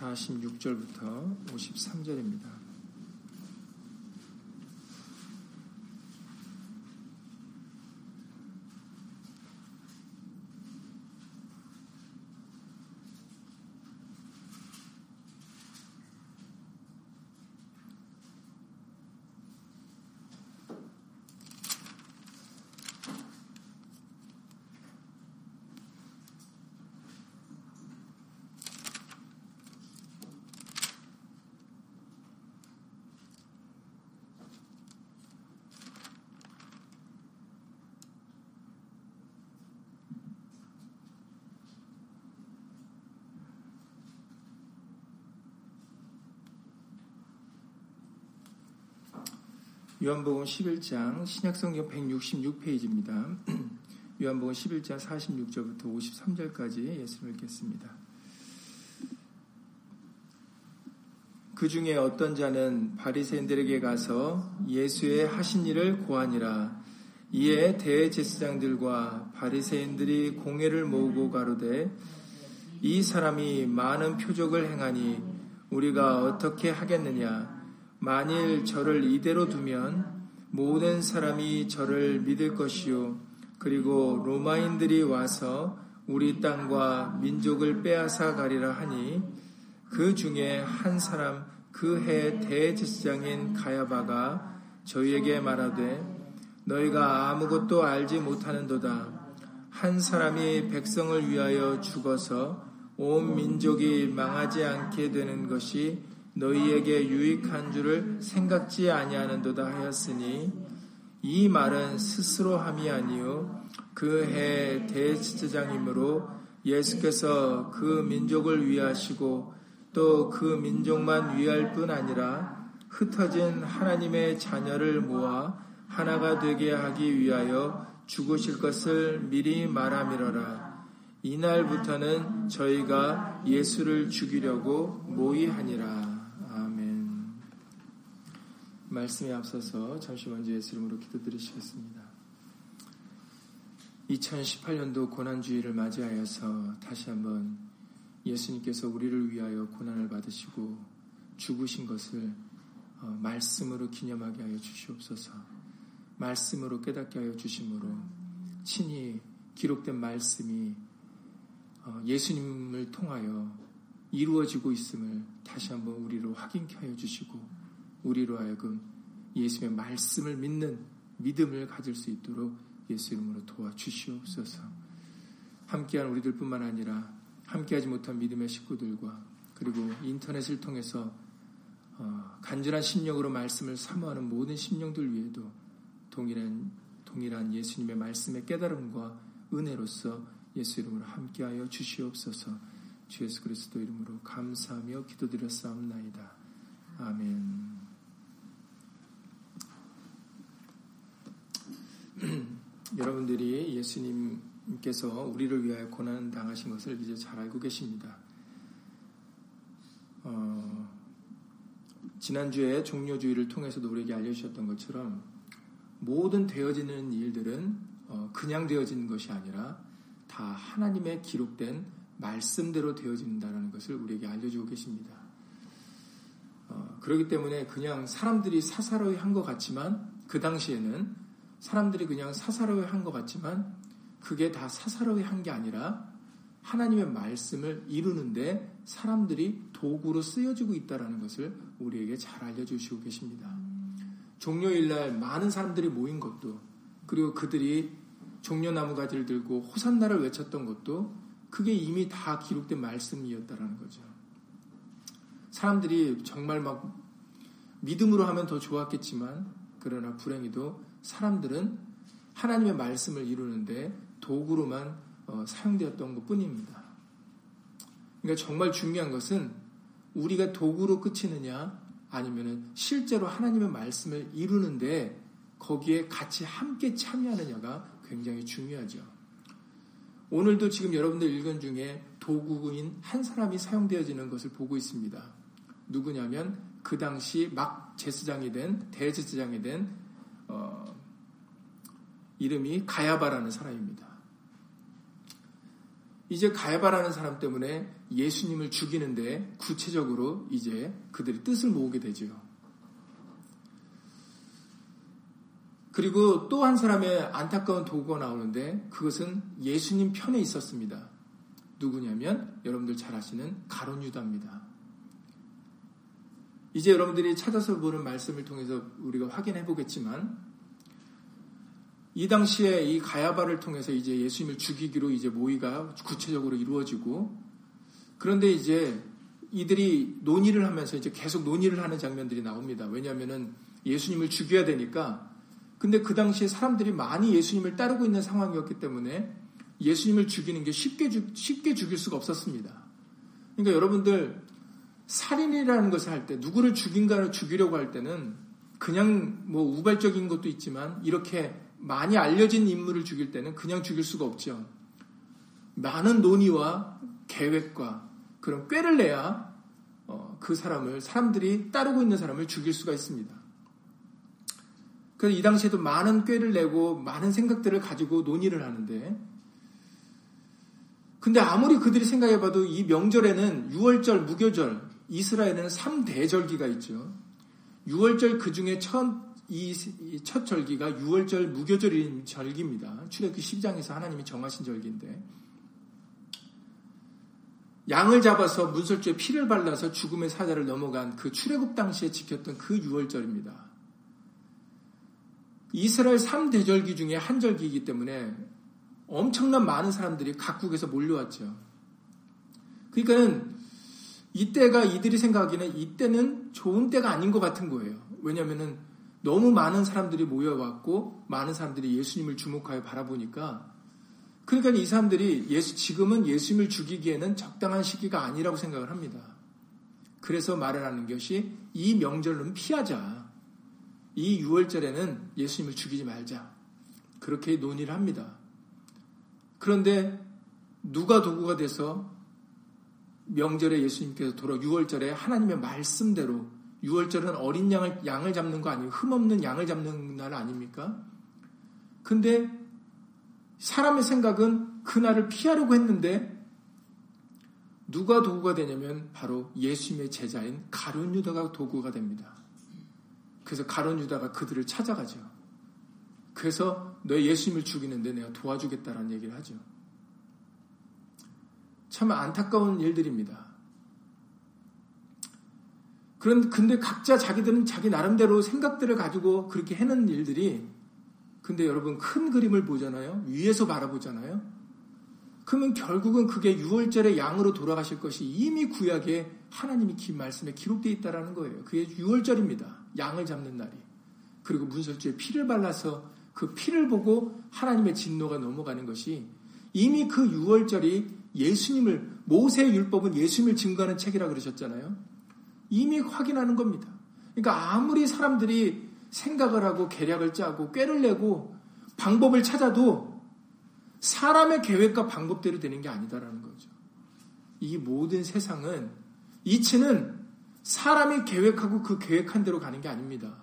46절부터 53절입니다. 요한복음 11장 신약성경 166페이지입니다. 요한복음 11장 46절부터 53절까지 예수를 읽겠습니다. 그 중에 어떤 자는 바리새인들에게 가서 예수의 하신 일을 고하니라. 이에 대제사장들과 바리새인들이 공회를 모으고 가로되 이 사람이 많은 표적을 행하니 우리가 어떻게 하겠느냐? 만일 저를 이대로 두면 모든 사람이 저를 믿을 것이요. 그리고 로마인들이 와서 우리 땅과 민족을 빼앗아 가리라 하니 그 중에 한 사람 그 해 대제사장인 가야바가 저희에게 말하되 너희가 아무것도 알지 못하는도다. 한 사람이 백성을 위하여 죽어서 온 민족이 망하지 않게 되는 것이 너희에게 유익한 줄을 생각지 아니하는도다 하였으니 이 말은 스스로 함이 아니요 그 해 대지장이므로 예수께서 그 민족을 위하시고 또 그 민족만 위할 뿐 아니라 흩어진 하나님의 자녀를 모아 하나가 되게 하기 위하여 죽으실 것을 미리 말함이러라. 이날부터는 저희가 예수를 죽이려고 모의하니라. 말씀에 앞서서 잠시 먼저 예수 이름으로 기도드리시겠습니다. 2018년도 고난주의를 맞이하여서 다시 한번 예수님께서 우리를 위하여 고난을 받으시고 죽으신 것을 어, 말씀으로 기념하게 하여 주시옵소서. 말씀으로 깨닫게 하여 주심으로 친히 기록된 말씀이 어, 예수님을 통하여 이루어지고 있음을 다시 한번 우리로 확인케 하여 주시고 우리로 하여금 예수의 말씀을 믿는 믿음을 가질 수 있도록 예수 이름으로 도와주시옵소서. 함께한 우리들뿐만 아니라 함께하지 못한 믿음의 식구들과 그리고 인터넷을 통해서 어, 간절한 심령으로 말씀을 사모하는 모든 심령들 위에도 동일한 동일한 예수님의 말씀의 깨달음과 은혜로서 예수 이름으로 함께하여 주시옵소서. 주 예수 그리스도 이름으로 감사하며 기도드렸사옵나이다. 아멘. 여러분들이 예수님께서 우리를 위하여 고난 당하신 것을 이제 잘 알고 계십니다. 어, 지난주에 종료주의를 통해서도 우리에게 알려주셨던 것처럼 모든 되어지는 일들은 어, 그냥 되어지는 것이 아니라 다 하나님의 기록된 말씀대로 되어진다는 것을 우리에게 알려주고 계십니다. 어, 그렇기 때문에 그냥 사람들이 사사로이 한 것 같지만 그 당시에는 사람들이 그냥 사사로이 한 것 같지만 그게 다 사사로이 한 게 아니라 하나님의 말씀을 이루는데 사람들이 도구로 쓰여지고 있다는 것을 우리에게 잘 알려주시고 계십니다. 종료일날 많은 사람들이 모인 것도 그리고 그들이 종려나무 가지를 들고 호산나를 외쳤던 것도 그게 이미 다 기록된 말씀이었다라는 거죠. 사람들이 정말 막 믿음으로 하면 더 좋았겠지만 그러나 불행히도 사람들은 하나님의 말씀을 이루는데 도구로만 어, 사용되었던 것 뿐입니다. 그러니까 정말 중요한 것은 우리가 도구로 끝이느냐 아니면 실제로 하나님의 말씀을 이루는데 거기에 같이 함께 참여하느냐가 굉장히 중요하죠. 오늘도 지금 여러분들 읽은 중에 도구인 한 사람이 사용되어지는 것을 보고 있습니다. 누구냐면 그 당시 막 제사장이 된 대제사장이 된 이름이 가야바라는 사람입니다. 이제 가야바라는 사람 때문에 예수님을 죽이는데 구체적으로 이제 그들이 뜻을 모으게 되지요. 그리고 또 한 사람의 안타까운 도구가 나오는데 그것은 예수님 편에 있었습니다. 누구냐면 여러분들 잘 아시는 가론 유다입니다. 이제 여러분들이 찾아서 보는 말씀을 통해서 우리가 확인해 보겠지만 이 당시에 이 가야바를 통해서 이제 예수님을 죽이기로 이제 모의가 구체적으로 이루어지고 그런데 이제 이들이 논의를 하면서 이제 계속 논의를 하는 장면들이 나옵니다. 왜냐하면은 예수님을 죽여야 되니까 근데 그 당시에 사람들이 많이 예수님을 따르고 있는 상황이었기 때문에 예수님을 죽이는 게 쉽게, 죽, 쉽게 죽일 수가 없었습니다. 그러니까 여러분들 살인이라는 것을 할 때 누구를 죽인가를 죽이려고 할 때는 그냥 뭐 우발적인 것도 있지만 이렇게 많이 알려진 인물을 죽일 때는 그냥 죽일 수가 없죠. 많은 논의와 계획과 그런 꾀를 내야 어, 그 사람을 사람들이 따르고 있는 사람을 죽일 수가 있습니다. 그래서 이 당시에도 많은 꾀를 내고 많은 생각들을 가지고 논의를 하는데 근데 아무리 그들이 생각해봐도 이 명절에는 6월절, 무교절, 이스라엘에는 3대절기가 있죠. 6월절 그 중에 첫, 이, 첫 절기가 6월절 무교절인 절기입니다. 출애굽기 12장에서 하나님이 정하신 절기인데 양을 잡아서 문설주에 피를 발라서 죽음의 사자를 넘어간 그 출애굽 당시에 지켰던 그 6월절입니다. 이스라엘 3대절기 중에 한 절기이기 때문에 엄청난 많은 사람들이 각국에서 몰려왔죠. 그러니까는 이때가 이들이 생각하기는 이때는 좋은 때가 아닌 것 같은 거예요. 왜냐하면은 너무 많은 사람들이 모여왔고 많은 사람들이 예수님을 주목하여 바라보니까 그러니까 이 사람들이 예수 지금은 예수님을 죽이기에는 적당한 시기가 아니라고 생각을 합니다. 그래서 말을 하는 것이 이 명절은 피하자. 이 6월절에는 예수님을 죽이지 말자. 그렇게 논의를 합니다. 그런데 누가 도구가 돼서 명절에 예수님께서 돌아 6월절에 하나님의 말씀대로 6월절은 어린 양을 양을 잡는 거 아니에요. 흠없는 양을 잡는 날 아닙니까? 근데 사람의 생각은 그날을 피하려고 했는데 누가 도구가 되냐면 바로 예수님의 제자인 가룟 유다가 도구가 됩니다. 그래서 가론 유다가 그들을 찾아가죠. 그래서 너 예수님을 죽이는데 내가 도와주겠다라는 얘기를 하죠. 참 안타까운 일들입니다. 그런 근데 각자 자기들은 자기 나름대로 생각들을 가지고 그렇게 해는 일들이 근데 여러분 큰 그림을 보잖아요. 위에서 바라보잖아요. 그러면 결국은 그게 6월절에 양으로 돌아가실 것이 이미 구약에 하나님이 긴 말씀에 기록되어 있다라는 거예요. 그게 6월절입니다. 양을 잡는 날이. 그리고 문설주에 피를 발라서 그 피를 보고 하나님의 진노가 넘어가는 것이 이미 그 6월절이 예수님을 모세의 율법은 예수님을 증거하는 책이라 그러셨잖아요. 이미 확인하는 겁니다. 그러니까 아무리 사람들이 생각을 하고 계략을 짜고 꾀를 내고 방법을 찾아도 사람의 계획과 방법대로 되는 게 아니다라는 거죠. 이 모든 세상은 이치는 사람이 계획하고 그 계획한 대로 가는 게 아닙니다.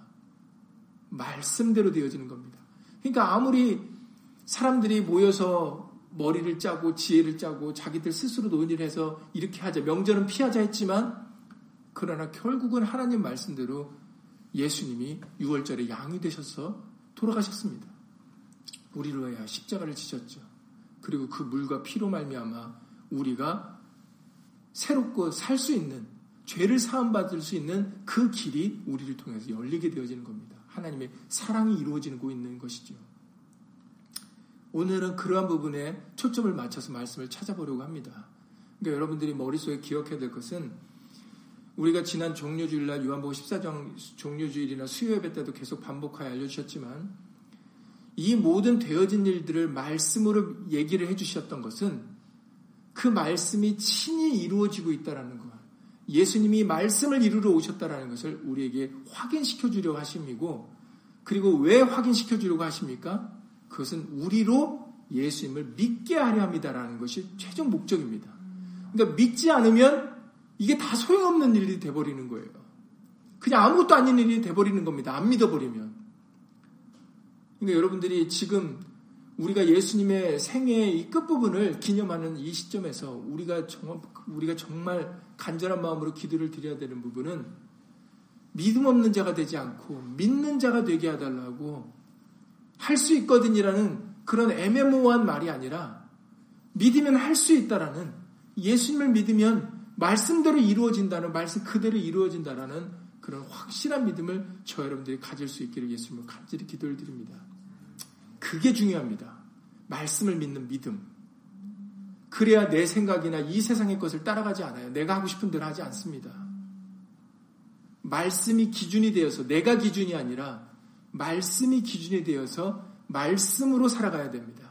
말씀대로 되어지는 겁니다. 그러니까 아무리 사람들이 모여서 머리를 짜고 지혜를 짜고 자기들 스스로 논의를 해서 이렇게 하자 명절은 피하자 했지만 그러나 결국은 하나님 말씀대로 예수님이 6월절에 양이 되셔서 돌아가셨습니다. 우리를 위하여 십자가를 지셨죠. 그리고 그 물과 피로 말미암아 우리가 새롭고 살 수 있는 죄를 사함 받을 수 있는 그 길이 우리를 통해서 열리게 되어지는 겁니다. 하나님의 사랑이 이루어지고 있는 것이죠. 오늘은 그러한 부분에 초점을 맞춰서 말씀을 찾아보려고 합니다. 그러니까 여러분들이 머릿속에 기억해야 될 것은 우리가 지난 종료주일날 요한복음 14장 종료주일이나 수요예배 때도 계속 반복하여 알려주셨지만 이 모든 되어진 일들을 말씀으로 얘기를 해주셨던 것은 그 말씀이 친히 이루어지고 있다는 것. 예수님이 말씀을 이루러 오셨다라는 것을 우리에게 확인시켜 주려고 하심이고 그리고 왜 확인시켜 주려고 하십니까? 그것은 우리로 예수님을 믿게 하려 합니다라는 것이 최종 목적입니다. 그러니까 믿지 않으면 이게 다 소용없는 일이 돼버리는 거예요. 그냥 아무것도 아닌 일이 돼버리는 겁니다. 안 믿어버리면. 그러니까 여러분들이 지금 우리가 예수님의 생애의 이 끝부분을 기념하는 이 시점에서 우리가 정말, 우리가 정말 간절한 마음으로 기도를 드려야 되는 부분은 믿음 없는 자가 되지 않고 믿는 자가 되게 해달라고 할 수 있거든이라는 그런 애매모호한 말이 아니라 믿으면 할 수 있다라는 예수님을 믿으면 말씀대로 이루어진다는 말씀 그대로 이루어진다라는 그런 확실한 믿음을 저 여러분들이 가질 수 있기를 예수님을 간절히 기도를 드립니다. 그게 중요합니다. 말씀을 믿는 믿음. 그래야 내 생각이나 이 세상의 것을 따라가지 않아요. 내가 하고 싶은 대로 하지 않습니다. 말씀이 기준이 되어서 내가 기준이 아니라 말씀이 기준이 되어서 말씀으로 살아가야 됩니다.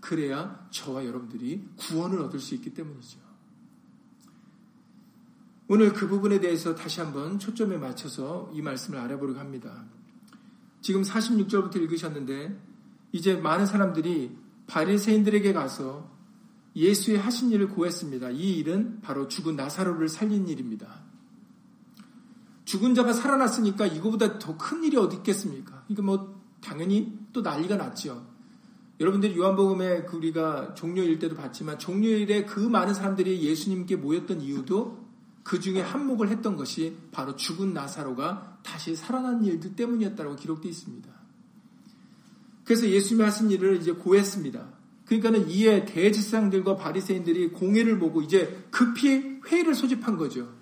그래야 저와 여러분들이 구원을 얻을 수 있기 때문이죠. 오늘 그 부분에 대해서 다시 한번 초점에 맞춰서 이 말씀을 알아보려고 합니다. 지금 46절부터 읽으셨는데 이제 많은 사람들이 바리새인들에게 가서 예수의 하신 일을 고했습니다. 이 일은 바로 죽은 나사로를 살린 일입니다. 죽은 자가 살아났으니까 이거보다 더 큰 일이 어디 있겠습니까? 이거 뭐 당연히 또 난리가 났죠. 여러분들이 요한복음에 그 우리가 종료일 때도 봤지만 종료일에 그 많은 사람들이 예수님께 모였던 이유도 그 중에 한몫을 했던 것이 바로 죽은 나사로가 다시 살아난 일들 때문이었다고 기록되어 있습니다. 그래서 예수님이 하신 일을 이제 고했습니다. 그러니까는 이에 대제사장들과 바리새인들이 공회를 보고 이제 급히 회의를 소집한 거죠.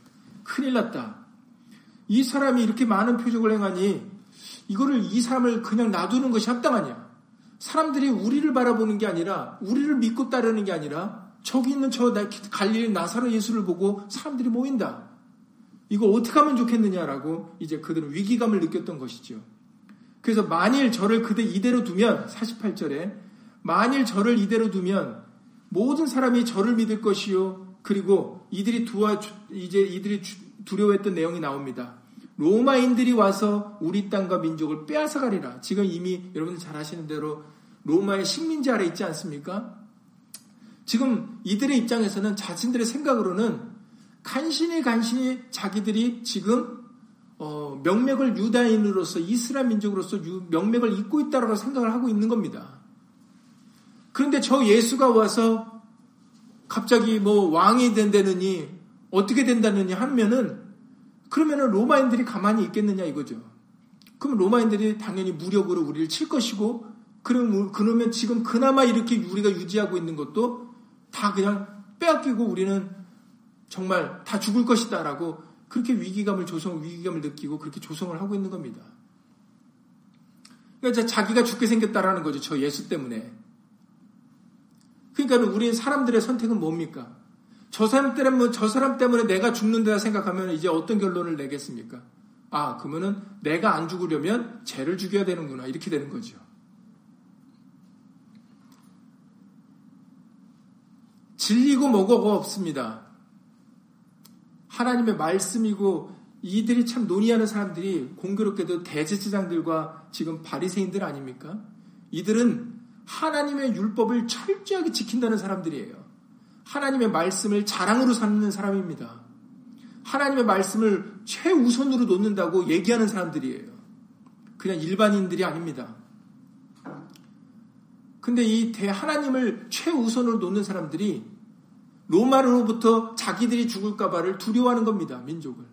큰일 났다. 이 사람이 이렇게 많은 표적을 행하니 이거를 이 사람을 그냥 놔두는 것이 합당하냐? 사람들이 우리를 바라보는 게 아니라 우리를 믿고 따르는 게 아니라 저기 있는 저 갈릴리 나사로 예수를 보고 사람들이 모인다. 이거 어떻게 하면 좋겠느냐라고 이제 그들은 위기감을 느꼈던 것이죠. 그래서 만일 저를 그대 이대로 두면 48절에 만일 저를 이대로 두면 모든 사람이 저를 믿을 것이요 그리고 이들이 두어 이제 이들이 두려워했던 내용이 나옵니다. 로마인들이 와서 우리 땅과 민족을 빼앗아 가리라. 지금 이미 여러분들 잘 아시는 대로 로마의 식민지 아래 있지 않습니까? 지금 이들의 입장에서는 자신들의 생각으로는 간신히 간신히 자기들이 지금 어, 명맥을 유다인으로서 이스라엘 민족으로서 유, 명맥을 잇고 있다라고 생각을 하고 있는 겁니다. 그런데 저 예수가 와서 갑자기 뭐 왕이 된다느니 어떻게 된다느니 하면은 그러면은 로마인들이 가만히 있겠느냐 이거죠. 그럼 로마인들이 당연히 무력으로 우리를 칠 것이고 그러면, 그러면 지금 그나마 이렇게 우리가 유지하고 있는 것도 다 그냥 빼앗기고 우리는 정말 다 죽을 것이다라고 그렇게 위기감을 조성, 위기감을 느끼고 그렇게 조성을 하고 있는 겁니다. 그러니까 자기가 죽게 생겼다라는 거죠. 저 예수 때문에. 그러니까 우리 사람들의 선택은 뭡니까? 저 사람 때문에, 저 사람 때문에 내가 죽는다 생각하면 이제 어떤 결론을 내겠습니까? 아, 그러면은 내가 안 죽으려면 쟤를 죽여야 되는구나. 이렇게 되는 거죠. 진리고 뭐고가 없습니다. 하나님의 말씀이고 이들이 참 논의하는 사람들이 공교롭게도 대제사장들과 지금 바리새인들 아닙니까? 이들은 하나님의 율법을 철저하게 지킨다는 사람들이에요. 하나님의 말씀을 자랑으로 삼는 사람입니다. 하나님의 말씀을 최우선으로 놓는다고 얘기하는 사람들이에요. 그냥 일반인들이 아닙니다. 근데 이 대 하나님을 최우선으로 놓는 사람들이 로마로부터 자기들이 죽을까 봐를 두려워하는 겁니다. 민족을.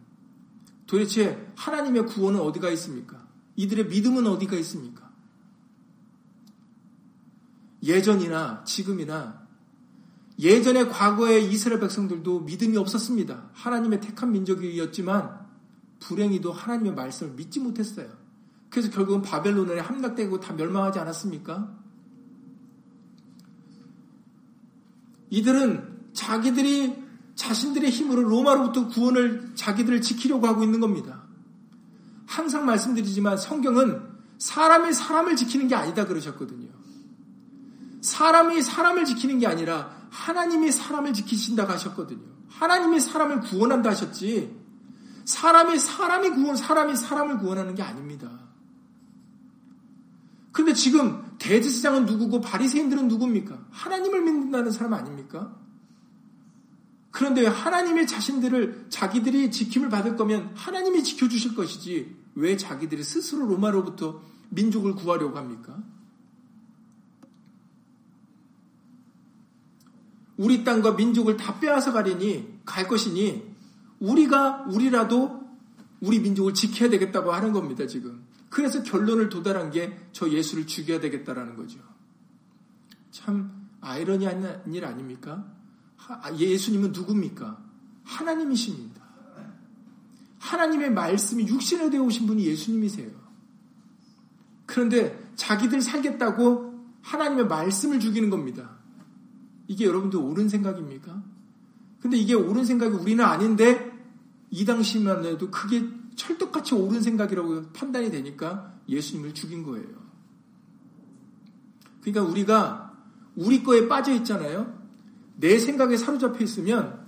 도대체 하나님의 구원은 어디가 있습니까? 이들의 믿음은 어디가 있습니까? 예전이나 지금이나 예전의 과거의 이스라엘 백성들도 믿음이 없었습니다. 하나님의 택한 민족이었지만 불행히도 하나님의 말씀을 믿지 못했어요. 그래서 결국은 바벨론에 함락되고 다 멸망하지 않았습니까? 이들은 자기들이 자신들의 힘으로 로마로부터 구원을 자기들을 지키려고 하고 있는 겁니다. 항상 말씀드리지만 성경은 사람이 사람을 지키는 게 아니다 그러셨거든요. 사람이 사람을 지키는 게 아니라 하나님이 사람을 지키신다고 하셨거든요. 하나님이 사람을 구원한다 하셨지. 사람이 사람이 구원, 사람이 사람을 구원하는 게 아닙니다. 근데 지금 대제사장은 누구고 바리새인들은 누굽니까? 하나님을 믿는다는 사람 아닙니까? 그런데 하나님의 자신들을 자기들이 지킴을 받을 거면 하나님이 지켜주실 것이지 왜 자기들이 스스로 로마로부터 민족을 구하려고 합니까? 우리 땅과 민족을 다 빼앗아 가리니 갈 것이니 우리가 우리라도 우리 민족을 지켜야 되겠다고 하는 겁니다, 지금. 그래서 결론을 도달한 게 저 예수를 죽여야 되겠다라는 거죠. 참 아이러니한 일 아닙니까? 예수님은 누굽니까? 하나님이십니다. 하나님의 말씀이 육신에 되어 오신 분이 예수님이세요. 그런데 자기들 살겠다고 하나님의 말씀을 죽이는 겁니다. 이게 여러분들 옳은 생각입니까? 근데 이게 옳은 생각이 우리는 아닌데 이 당시만 해도 그게 철떡같이 옳은 생각이라고 판단이 되니까 예수님을 죽인 거예요. 그러니까 우리가 우리 거에 빠져 있잖아요. 내 생각에 사로잡혀 있으면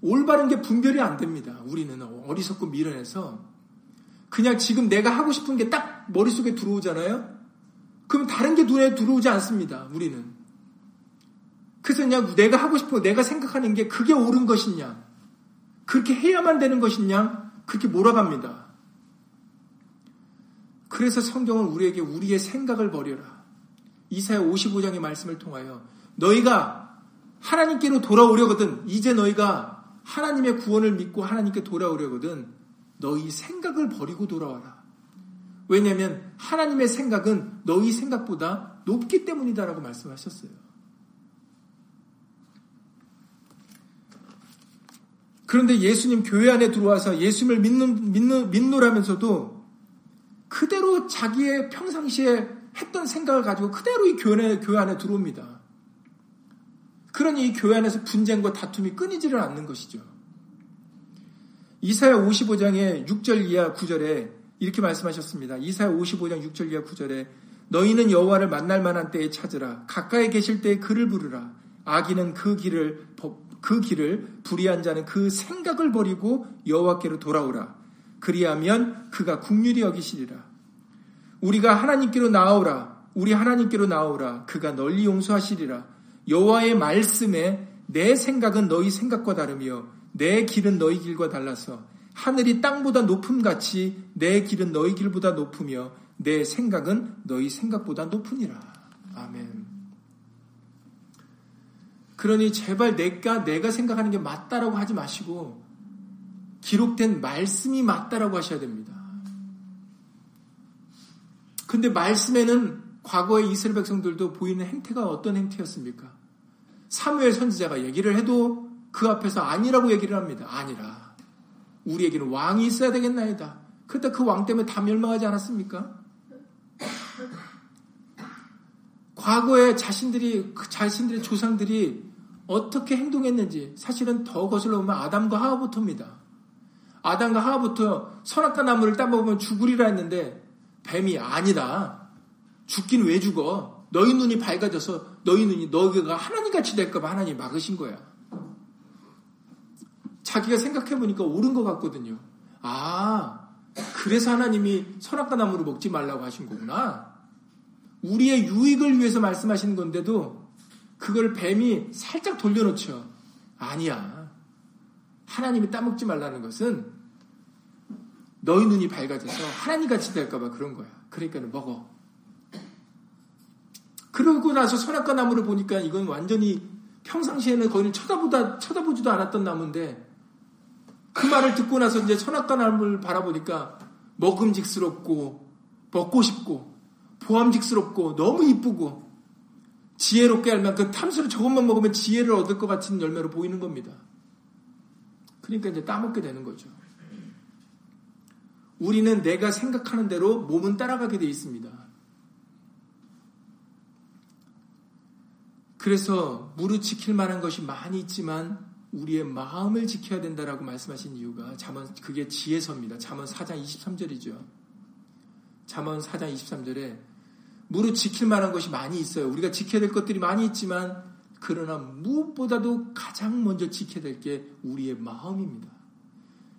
올바른 게 분별이 안 됩니다. 우리는 어리석고 미련해서 그냥 지금 내가 하고 싶은 게 딱 머릿속에 들어오잖아요. 그럼 다른 게 눈에 들어오지 않습니다. 우리는. 그래서 그냥 내가 하고 싶은 내가 생각하는 게 그게 옳은 것이냐. 그렇게 해야만 되는 것이냐. 그렇게 몰아갑니다. 그래서 성경은 우리에게 우리의 생각을 버려라. 이사야 55장의 말씀을 통하여 너희가 하나님께로 돌아오려거든 이제 너희가 하나님의 구원을 믿고 하나님께 돌아오려거든 너희 생각을 버리고 돌아와라. 왜냐하면 하나님의 생각은 너희 생각보다 높기 때문이다라고 말씀하셨어요. 그런데 예수님 교회 안에 들어와서 예수님을 믿는, 믿는, 믿노라면서도 그대로 자기의 평상시에 했던 생각을 가지고 그대로 이 교회, 교회 안에 들어옵니다. 그러니 이 교회 안에서 분쟁과 다툼이 끊이지를 않는 것이죠. 이사야 55장의 6절 이하 9절에 이렇게 말씀하셨습니다. 이사야 55장 6절 이하 9절에 너희는 여호와를 만날 만한 때에 찾으라 가까이 계실 때에 그를 부르라 악인은 그 길을 그 길을 불의한 자는 그 생각을 버리고 여호와께로 돌아오라. 그리하면 그가 국률이 여기시리라. 우리가 하나님께로 나오라. 우리 하나님께로 나오라. 그가 널리 용서하시리라. 여호와의 말씀에 내 생각은 너희 생각과 다르며 내 길은 너희 길과 달라서 하늘이 땅보다 높음 같이 내 길은 너희 길보다 높으며 내 생각은 너희 생각보다 높으니라. 아멘. 그러니 제발 내가 내가 생각하는 게 맞다라고 하지 마시고 기록된 말씀이 맞다라고 하셔야 됩니다. 근데 말씀에는 과거의 이스라엘 백성들도 보이는 행태가 어떤 행태였습니까? 사무엘 선지자가 얘기를 해도 그 앞에서 아니라고 얘기를 합니다. 아니라. 우리에게는 왕이 있어야 되겠나이다. 그때 그 왕 때문에 다 멸망하지 않았습니까? 과거에 자신들이, 그 자신들의 조상들이 어떻게 행동했는지 사실은 더 거슬러 보면 아담과 하와부터입니다. 아담과 하와부터 선악과 나무를 따먹으면 죽으리라 했는데 뱀이 아니다. 죽긴 왜 죽어? 너희 눈이 밝아져서 너희 눈이 너희가 하나님같이 될까봐 하나님 막으신 거야. 자기가 생각해보니까 옳은 것 같거든요. 아, 그래서 하나님이 선악과 나무를 먹지 말라고 하신 거구나. 우리의 유익을 위해서 말씀하시는 건데도 그걸 뱀이 살짝 돌려놓죠. 아니야. 하나님이 따먹지 말라는 것은 너희 눈이 밝아져서 하나님같이 될까봐 그런 거야. 그러니까 먹어. 그러고 나서 선악과 나무를 보니까 이건 완전히 평상시에는 거의 쳐다보다, 쳐다보지도 않았던 나무인데 그 말을 듣고 나서 이제 선악과 나무를 바라보니까 먹음직스럽고 먹고 싶고 보암직스럽고 너무 이쁘고 지혜롭게 알면 그 탐스를 저것만 먹으면 지혜를 얻을 것 같은 열매로 보이는 겁니다. 그러니까 이제 따먹게 되는 거죠. 우리는 내가 생각하는 대로 몸은 따라가게 돼 있습니다. 그래서 무릇 지킬 만한 것이 많이 있지만 우리의 마음을 지켜야 된다라고 말씀하신 이유가 잠언 그게 지혜서입니다. 잠언 4장 23절이죠. 잠언 4장 23절에 무릇 지킬 만한 것이 많이 있어요. 우리가 지켜야 될 것들이 많이 있지만 그러나 무엇보다도 가장 먼저 지켜야 될 게 우리의 마음입니다.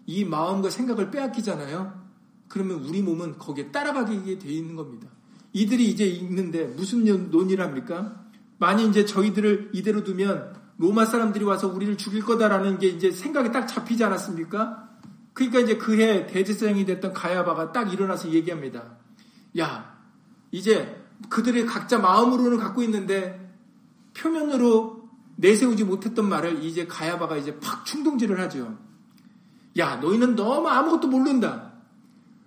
이 마음과 생각을 빼앗기잖아요. 그러면 우리 몸은 거기에 따라가게 돼 있는 겁니다. 이들이 이제 있는데 무슨 논의를 합니까? 만약 이제 저희들을 이대로 두면 로마 사람들이 와서 우리를 죽일 거다라는 게 이제 생각이 딱 잡히지 않았습니까? 그러니까 이제 그해 대제사장이 됐던 가야바가 딱 일어나서 얘기합니다. 야, 이제 그들이 각자 마음으로는 갖고 있는데 표면으로 내세우지 못했던 말을 이제 가야바가 이제 팍 충동질을 하죠. 야, 너희는 너무 아무것도 모른다.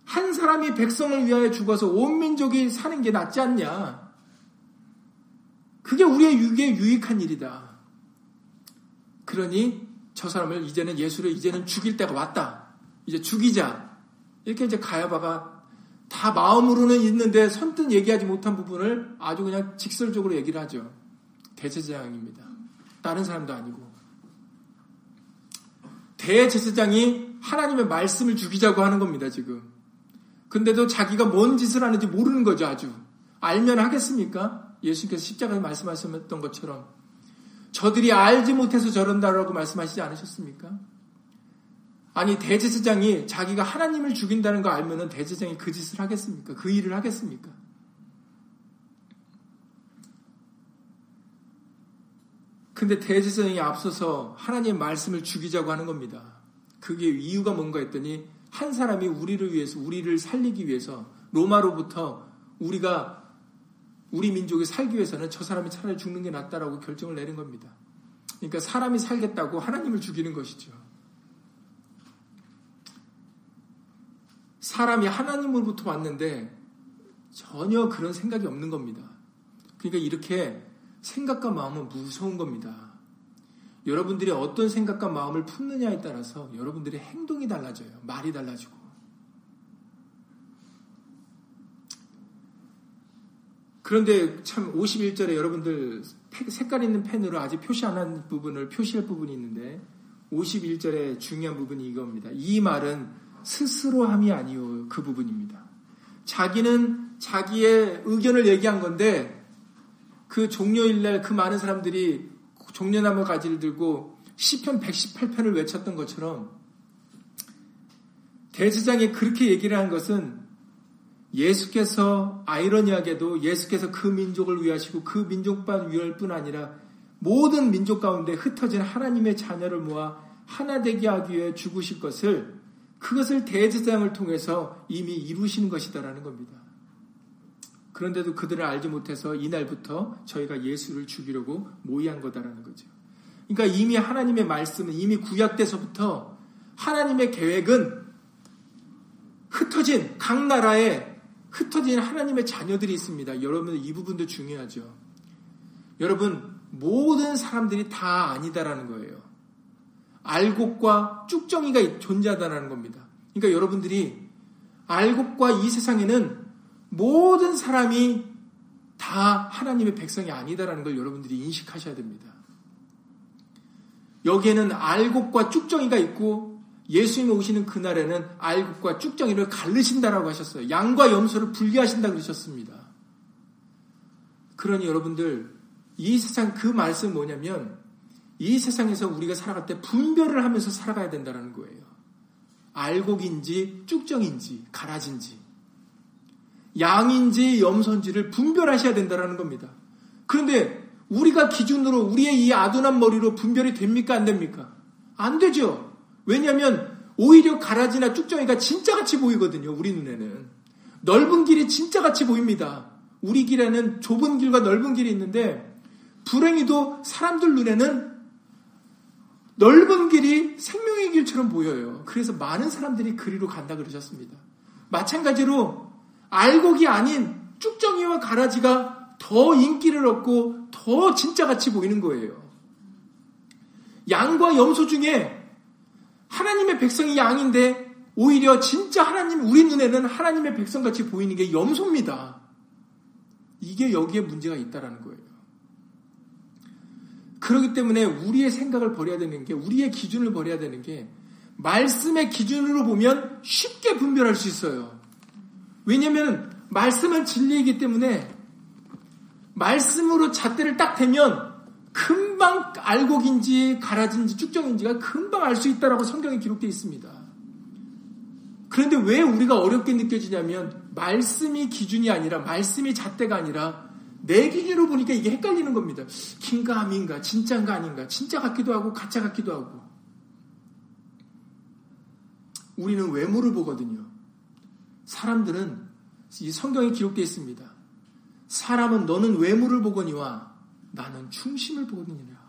한 사람이 백성을 위하여 죽어서 온 민족이 사는 게 낫지 않냐. 그게 우리의 유익에 유익한 일이다. 그러니 저 사람을 이제는 예수를 이제는 죽일 때가 왔다. 이제 죽이자. 이렇게 이제 가야바가 다 마음으로는 있는데 선뜻 얘기하지 못한 부분을 아주 그냥 직설적으로 얘기를 하죠. 대제사장입니다. 다른 사람도 아니고. 대제사장이 하나님의 말씀을 죽이자고 하는 겁니다, 지금. 근데도 자기가 뭔 짓을 하는지 모르는 거죠, 아주. 알면 하겠습니까? 예수님께서 십자가에 말씀하셨던 것처럼. 저들이 알지 못해서 저런다라고 말씀하시지 않으셨습니까? 아니 대제사장이 자기가 하나님을 죽인다는 거 알면은 대제사장이 그 짓을 하겠습니까? 그 일을 하겠습니까? 근데 대제사장이 앞서서 하나님의 말씀을 죽이자고 하는 겁니다. 그게 이유가 뭔가 했더니 한 사람이 우리를 위해서 우리를 살리기 위해서 로마로부터 우리가 우리 민족이 살기 위해서는 저 사람이 차라리 죽는 게 낫다라고 결정을 내린 겁니다. 그러니까 사람이 살겠다고 하나님을 죽이는 것이죠. 사람이 하나님으로부터 왔는데 전혀 그런 생각이 없는 겁니다. 그러니까 이렇게 생각과 마음은 무서운 겁니다. 여러분들이 어떤 생각과 마음을 품느냐에 따라서 여러분들의 행동이 달라져요. 말이 달라지고. 그런데 참 51절에 여러분들 색깔 있는 펜으로 아직 표시 안 한 부분을 표시할 부분이 있는데 51절의 중요한 부분이 이겁니다. 이 말은 스스로 함이 아니요 그 부분입니다. 자기는 자기의 의견을 얘기한 건데 그 종료일 날 그 많은 사람들이 종려나무 가지를 들고 시편 118편을 외쳤던 것처럼 대제장이 그렇게 얘기를 한 것은 예수께서 아이러니하게도 예수께서 그 민족을 위하시고 그 민족만 위할 뿐 아니라 모든 민족 가운데 흩어진 하나님의 자녀를 모아 하나 되게 하기 위해 죽으실 것을 그것을 대제장을 통해서 이미 이루시는 것이다라는 겁니다. 그런데도 그들을 알지 못해서 이날부터 저희가 예수를 죽이려고 모의한 거다라는 거죠. 그러니까 이미 하나님의 말씀은 이미 구약 때서부터 하나님의 계획은 흩어진 각 나라에 흩어진 하나님의 자녀들이 있습니다. 여러분 이 부분도 중요하죠. 여러분 모든 사람들이 다 아니다라는 거예요. 알곡과 쭉정이가 존재하다는 겁니다. 그러니까 여러분들이 알곡과 이 세상에는 모든 사람이 다 하나님의 백성이 아니다라는 걸 여러분들이 인식하셔야 됩니다. 여기에는 알곡과 쭉정이가 있고 예수님이 오시는 그날에는 알곡과 쭉정이를 갈르신다라고 하셨어요. 양과 염소를 분리하신다 그러셨습니다. 그러니 여러분들 이 세상 그 말씀 뭐냐면 이 세상에서 우리가 살아갈 때 분별을 하면서 살아가야 된다는 거예요. 알곡인지 쭉정인지 가라진지 양인지 염소인지를 분별하셔야 된다는 겁니다. 그런데 우리가 기준으로 우리의 이 아둔한 머리로 분별이 됩니까 안 됩니까? 안 되죠. 왜냐하면 오히려 가라지나 쭉정이가 진짜같이 보이거든요. 우리 눈에는. 넓은 길이 진짜같이 보입니다. 우리 길에는 좁은 길과 넓은 길이 있는데 불행히도 사람들 눈에는 넓은 길이 생명의 길처럼 보여요. 그래서 많은 사람들이 그리로 간다 그러셨습니다. 마찬가지로 알곡이 아닌 쭉정이와 가라지가 더 인기를 얻고 더 진짜같이 보이는 거예요. 양과 염소 중에 하나님의 백성이 양인데 오히려 진짜 하나님 우리 눈에는 하나님의 백성같이 보이는 게 염소입니다. 이게 여기에 문제가 있다라는 거예요. 그렇기 때문에 우리의 생각을 버려야 되는 게 우리의 기준을 버려야 되는 게 말씀의 기준으로 보면 쉽게 분별할 수 있어요. 왜냐하면 말씀은 진리이기 때문에 말씀으로 잣대를 딱 대면 금방 알곡인지 가라진지 쭉정인지가 금방 알 수 있다라고 성경에 기록되어 있습니다. 그런데 왜 우리가 어렵게 느껴지냐면 말씀이 기준이 아니라 말씀이 잣대가 아니라 내 기준으로 보니까 이게 헷갈리는 겁니다. 긴가 아닌가 진짜인가 아닌가 진짜 같기도 하고 가짜 같기도 하고 우리는 외모를 보거든요. 사람들은 이 성경에 기록되어 있습니다. 사람은 너는 외모를 보거니와 나는 중심을 보거니라.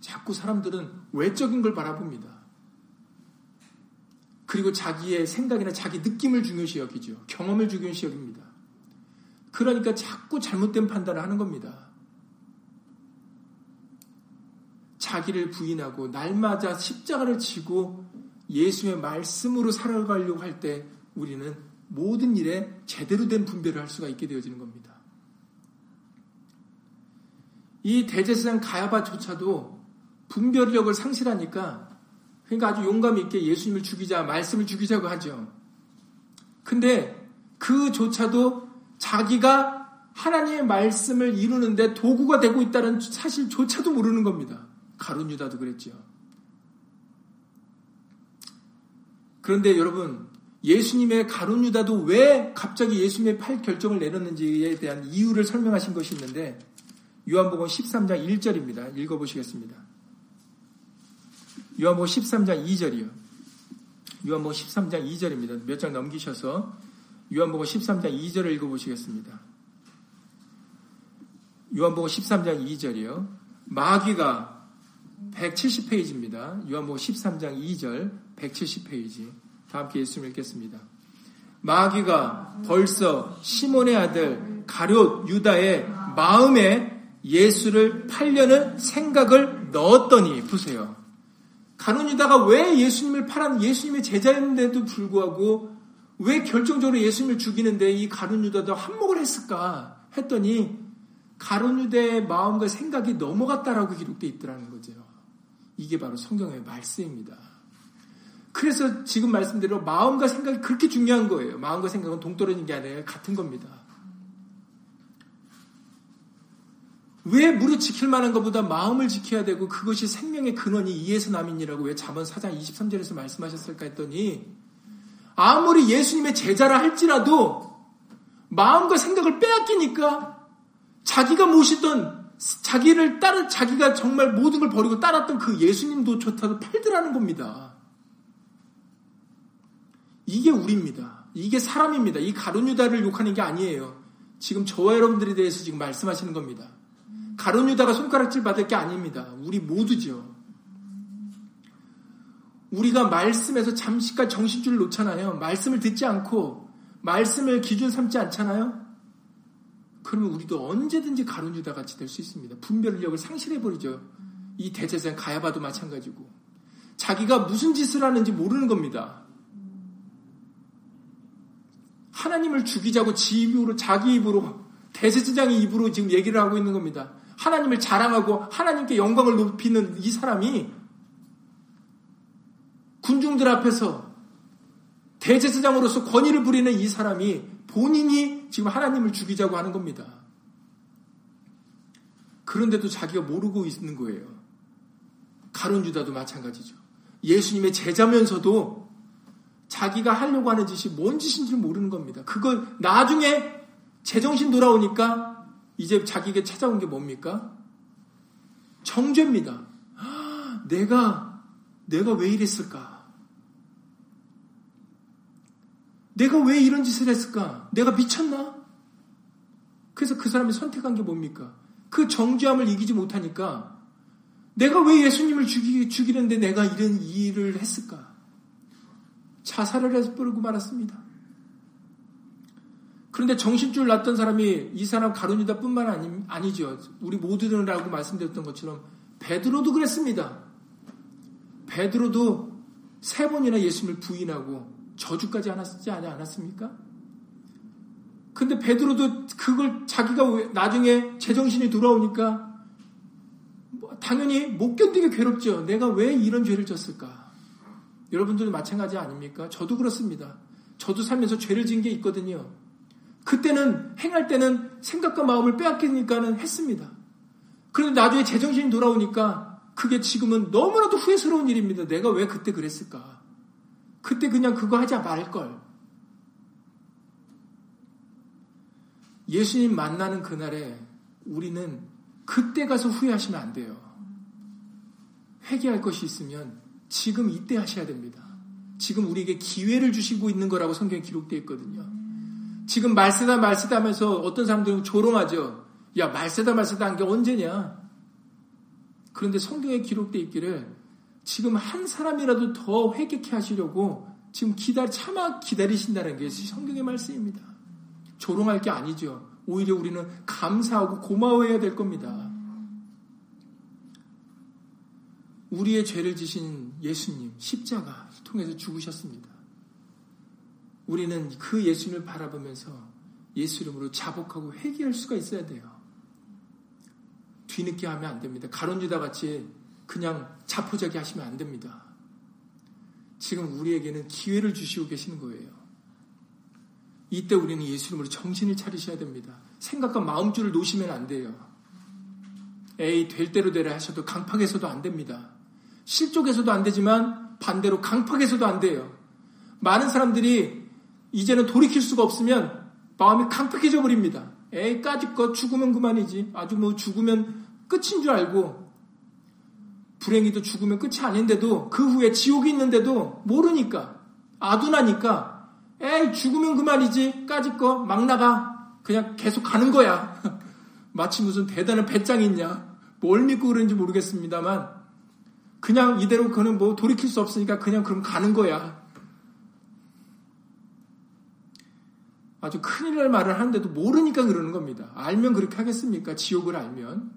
자꾸 사람들은 외적인 걸 바라봅니다. 그리고 자기의 생각이나 자기 느낌을 중요시 여기죠. 경험을 중요시 여깁니다. 그러니까 자꾸 잘못된 판단을 하는 겁니다. 자기를 부인하고 날마다 십자가를 지고 예수의 말씀으로 살아가려고 할 때 우리는 모든 일에 제대로 된 분별을 할 수가 있게 되어지는 겁니다. 이 대제사장 가야바조차도 분별력을 상실하니까 그러니까 아주 용감 있게 예수님을 죽이자 말씀을 죽이자고 하죠. 근데 그조차도 자기가 하나님의 말씀을 이루는데 도구가 되고 있다는 사실조차도 모르는 겁니다. 가룟 유다도 그랬죠. 그런데 여러분 예수님의 가룟 유다도 왜 갑자기 예수님의 팔 결정을 내렸는지에 대한 이유를 설명하신 것이 있는데 요한복음 13장 1절입니다. 읽어보시겠습니다. 요한복음 13장 2절이요. 요한복음 13장 2절입니다. 몇 장 넘기셔서 요한복음 13장 2절을 읽어보시겠습니다. 요한복음 13장 2절이요. 마귀가 170페이지입니다. 요한복음 13장 2절 170페이지. 다 함께 예수님 읽겠습니다. 마귀가 벌써 시몬의 아들 가룟 유다의 마음에 예수를 팔려는 생각을 넣었더니 보세요. 가룟 유다가 왜 예수님을 팔았 예수님의 제자였는데도 불구하고 왜 결정적으로 예수님을 죽이는데 이 가룟 유다도 한몫을 했을까 했더니 가룟 유다의 마음과 생각이 넘어갔다라고 기록되어 있더라는 거죠. 이게 바로 성경의 말씀입니다. 그래서 지금 말씀대로 마음과 생각이 그렇게 중요한 거예요. 마음과 생각은 동떨어진 게 아니라 같은 겁니다. 왜 무릇 지킬 만한 것보다 마음을 지켜야 되고 그것이 생명의 근원이 이에서 남인이라고 왜 잠언 4장 23절에서 말씀하셨을까 했더니 아무리 예수님의 제자라 할지라도 마음과 생각을 빼앗기니까 자기가 모시던 자기를 따르 자기가 정말 모든 걸 버리고 따랐던 그 예수님도 좋다도 팔더라는 겁니다. 이게 우리입니다. 이게 사람입니다. 이 가룟 유다를 욕하는 게 아니에요. 지금 저와 여러분들에 대해서 지금 말씀하시는 겁니다. 가룟 유다가 손가락질 받을 게 아닙니다. 우리 모두죠. 우리가 말씀에서 잠시까지 정신줄을 놓잖아요. 말씀을 듣지 않고 말씀을 기준 삼지 않잖아요. 그러면 우리도 언제든지 가룟유다 같이 될 수 있습니다. 분별력을 상실해 버리죠. 이 대제사장 가야바도 마찬가지고 자기가 무슨 짓을 하는지 모르는 겁니다. 하나님을 죽이자고 지 입으로 자기 입으로 대제사장의 입으로 지금 얘기를 하고 있는 겁니다. 하나님을 자랑하고 하나님께 영광을 높이는 이 사람이 군중들 앞에서 대제사장으로서 권위를 부리는 이 사람이 본인이 지금 하나님을 죽이자고 하는 겁니다. 그런데도 자기가 모르고 있는 거예요. 가론 유다도 마찬가지죠. 예수님의 제자면서도 자기가 하려고 하는 짓이 뭔 짓인지 모르는 겁니다. 그걸 나중에 제정신 돌아오니까 이제 자기에게 찾아온 게 뭡니까? 정죄입니다. 내가, 내가 왜 이랬을까? 내가 왜 이런 짓을 했을까? 내가 미쳤나? 그래서 그 사람이 선택한 게 뭡니까? 그 정죄함을 이기지 못하니까 내가 왜 예수님을 죽이, 죽이는데 내가 이런 일을 했을까? 자살을 해서 뿌리고 말았습니다. 그런데 정신줄 났던 사람이 이 사람 가룟유다 뿐만 아니, 아니죠. 우리 모두들이라고 말씀드렸던 것처럼 베드로도 그랬습니다. 베드로도 세 번이나 예수님을 부인하고 저주까지 하지 않았습니까? 근데 베드로도 그걸 자기가 나중에 제정신이 돌아오니까 뭐 당연히 못 견디게 괴롭죠. 내가 왜 이런 죄를 졌을까? 여러분들도 마찬가지 아닙니까? 저도 그렇습니다. 저도 살면서 죄를 지은 게 있거든요. 그때는 행할 때는 생각과 마음을 빼앗기니까는 했습니다. 그런데 나중에 제정신이 돌아오니까 그게 지금은 너무나도 후회스러운 일입니다. 내가 왜 그때 그랬을까? 그때 그냥 그거 하지 말걸. 예수님 만나는 그날에 우리는 그때 가서 후회하시면 안 돼요. 회개할 것이 있으면 지금 이때 하셔야 됩니다. 지금 우리에게 기회를 주시고 있는 거라고 성경에 기록되어 있거든요. 지금 말세다 말세다 하면서 어떤 사람들은 조롱하죠. 야 말세다 말세다 한 게 언제냐? 그런데 성경에 기록되어 있기를 지금 한 사람이라도 더 회개케 하시려고 지금 기다 참아 기다리신다는 게 성경의 말씀입니다. 조롱할 게 아니죠. 오히려 우리는 감사하고 고마워해야 될 겁니다. 우리의 죄를 지신 예수님 십자가 통해서 죽으셨습니다. 우리는 그 예수님을 바라보면서 예수 이름으로 자복하고 회개할 수가 있어야 돼요. 뒤늦게 하면 안 됩니다. 가론유다 같이 그냥 자포자기 하시면 안 됩니다. 지금 우리에게는 기회를 주시고 계시는 거예요. 이때 우리는 예수 이름으로 정신을 차리셔야 됩니다. 생각과 마음줄을 놓으시면 안 돼요. 에이, 될 대로 되라 하셔도 강팍에서도 안 됩니다. 실족에서도 안 되지만 반대로 강팍에서도 안 돼요. 많은 사람들이 이제는 돌이킬 수가 없으면 마음이 강팍해져 버립니다. 에이, 까짓 거 죽으면 그만이지. 아주 뭐 죽으면 끝인 줄 알고 불행히도 죽으면 끝이 아닌데도 그 후에 지옥이 있는데도 모르니까 아둔하니까 에이 죽으면 그만이지 까짓 거 막 나가. 그냥 계속 가는 거야. 마치 무슨 대단한 배짱이 있냐. 뭘 믿고 그런지 모르겠습니다만 그냥 이대로 그는 뭐 돌이킬 수 없으니까 그냥 그럼 가는 거야. 아주 큰일 날 말을 하는데도 모르니까 그러는 겁니다. 알면 그렇게 하겠습니까? 지옥을 알면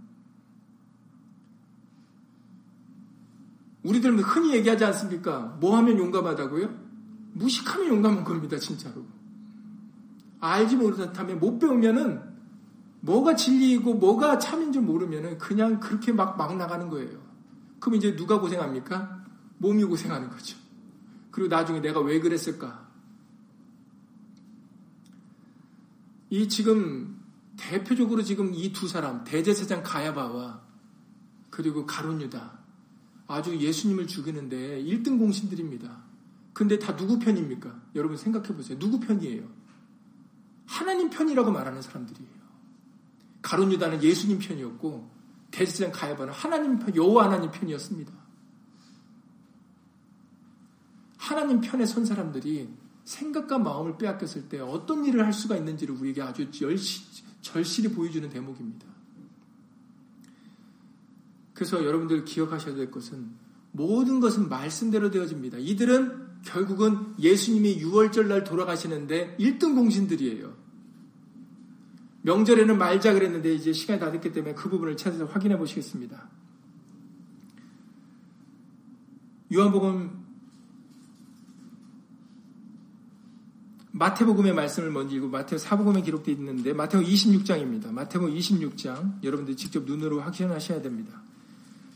우리들 흔히 얘기하지 않습니까? 뭐 하면 용감하다고요? 무식하면 용감한 겁니다, 진짜로. 알지 못하면 못 배우면은 뭐가 진리이고 뭐가 참인 줄 모르면은 그냥 그렇게 막, 막 나가는 거예요. 그럼 이제 누가 고생합니까? 몸이 고생하는 거죠. 그리고 나중에 내가 왜 그랬을까? 이 지금 대표적으로 지금 이 두 사람, 대제사장 가야바와 그리고 가론유다. 아주 예수님을 죽이는데 1등 공신들입니다. 근데 다 누구 편입니까? 여러분 생각해 보세요. 누구 편이에요? 하나님 편이라고 말하는 사람들이에요. 가론 유다는 예수님 편이었고 대제사장 가야바는 하나님 편, 여호와 하나님 편이었습니다. 하나님 편에 선 사람들이 생각과 마음을 빼앗겼을 때 어떤 일을 할 수가 있는지를 우리에게 아주 절실히 보여주는 대목입니다. 그래서 여러분들 기억하셔야 될 것은 모든 것은 말씀대로 되어집니다. 이들은 결국은 예수님이 6월절 날 돌아가시는데 1등 공신들이에요. 명절에는 말자 그랬는데 이제 시간이 다 됐기 때문에 그 부분을 찾아서 확인해 보시겠습니다. 요한복음 마태복음의 말씀을 먼저 읽고 마태오 사복음에 기록되어 있는데 마태오 26장입니다. 마태오 26장 여러분들 직접 눈으로 확인하셔야 됩니다.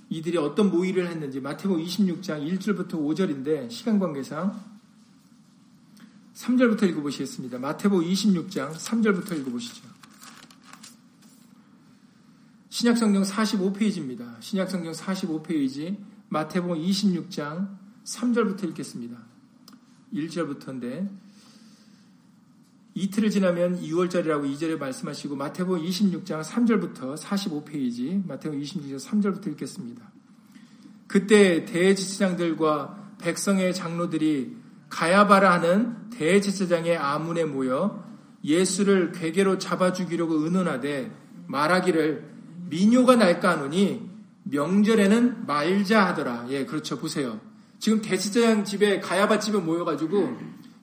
이들이 어떤 모의를 했는지 마태복 26장 1절부터 5절인데 시간 관계상 3절부터 읽어보시겠습니다. 마태복 26장 3절부터 읽어보시죠. 신약성경 45페이지입니다. 신약성경 45페이지 마태복 26장 3절부터 읽겠습니다. 1절부터인데 이틀을 지나면 2월절이라고 2절에 말씀하시고 마태복음 26장 3절부터 45페이지 마태복음 26장 3절부터 읽겠습니다. 그때 대제사장들과 백성의 장로들이 가야바라 하는 대제사장의 아문에 모여 예수를 괴계로 잡아 죽이려고 의논하되 말하기를 민요가 날까 하노니 명절에는 말자 하더라. 예, 그렇죠. 보세요. 지금 대제사장 집에 가야바 집에 모여가지고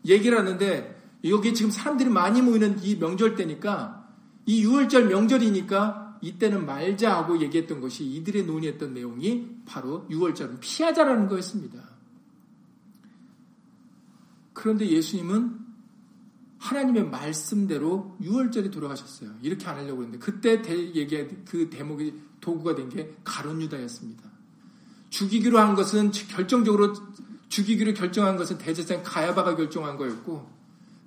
얘기를 하는데 여기 지금 사람들이 많이 모이는 이 명절 때니까 이 6월절 명절이니까 이때는 말자 하고 얘기했던 것이 이들의 논의했던 내용이 바로 6월절은 피하자라는 거였습니다. 그런데 예수님은 하나님의 말씀대로 6월절에 돌아가셨어요. 이렇게 안 하려고 했는데 그때 얘기한 그 대목이 도구가 된 게 가론 유다였습니다. 죽이기로 한 것은 결정적으로 죽이기로 결정한 것은 대제사장 가야바가 결정한 거였고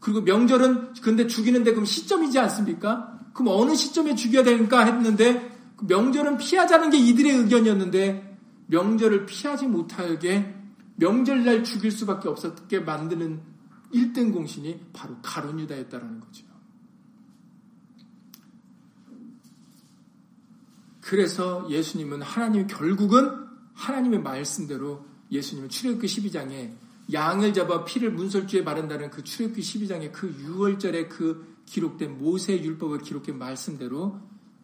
그리고 명절은 근데 죽이는데 그럼 시점이지 않습니까? 그럼 어느 시점에 죽여야 되니까 했는데 그 명절은 피하자는 게 이들의 의견이었는데 명절을 피하지 못하게 명절날 죽일 수밖에 없었게 만드는 1등 공신이 바로 가론 유다였다라는 거죠. 그래서 예수님은 하나님 결국은 하나님의 말씀대로 예수님은 출애굽기 12장에 양을 잡아 피를 문설주에 바른다는 그 출애굽기 12장의 그 6월절에 그 기록된 모세의 율법을 기록된 말씀대로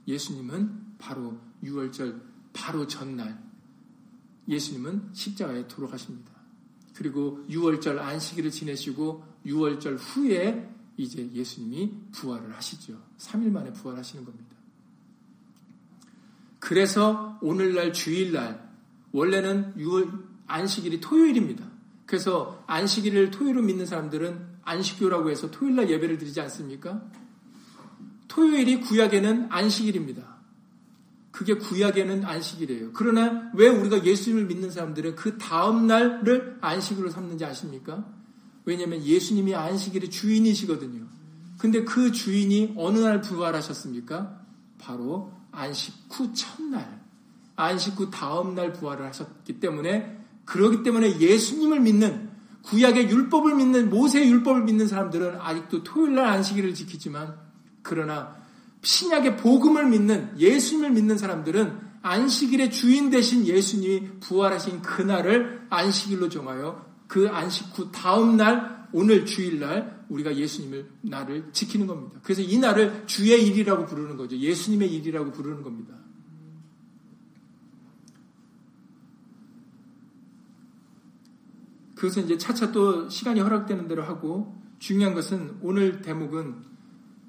예수님은 바로 6월절 바로 전날 예수님은 십자가에 돌아가십니다. 그리고 6월절 안식일을 지내시고 6월절 후에 이제 예수님이 부활을 하시죠. 3일 만에 부활하시는 겁니다. 그래서 오늘날 주일날 원래는 6월 안식일이 토요일입니다. 그래서 안식일을 토요일로 믿는 사람들은 안식교라고 해서 토요일날 예배를 드리지 않습니까? 토요일이 구약에는 안식일입니다. 그게 구약에는 안식일이에요. 그러나 왜 우리가 예수님을 믿는 사람들은 그 다음 날을 안식일로 삼는지 아십니까? 왜냐하면 예수님이 안식일의 주인이시거든요. 근데 그 주인이 어느 날 부활하셨습니까? 바로 안식 후 첫날, 안식 후 다음 날 부활을 하셨기 때문에 그러기 때문에 예수님을 믿는 구약의 율법을 믿는 모세의 율법을 믿는 사람들은 아직도 토요일 날 안식일을 지키지만 그러나 신약의 복음을 믿는 예수님을 믿는 사람들은 안식일의 주인 대신 예수님이 부활하신 그날을 안식일로 정하여 그 안식 후 다음 날 오늘 주일날 우리가 예수님을 날을 지키는 겁니다. 그래서 이 날을 주의 일이라고 부르는 거죠. 예수님의 일이라고 부르는 겁니다. 그것은 이제 차차 또 시간이 허락되는 대로 하고 중요한 것은 오늘 대목은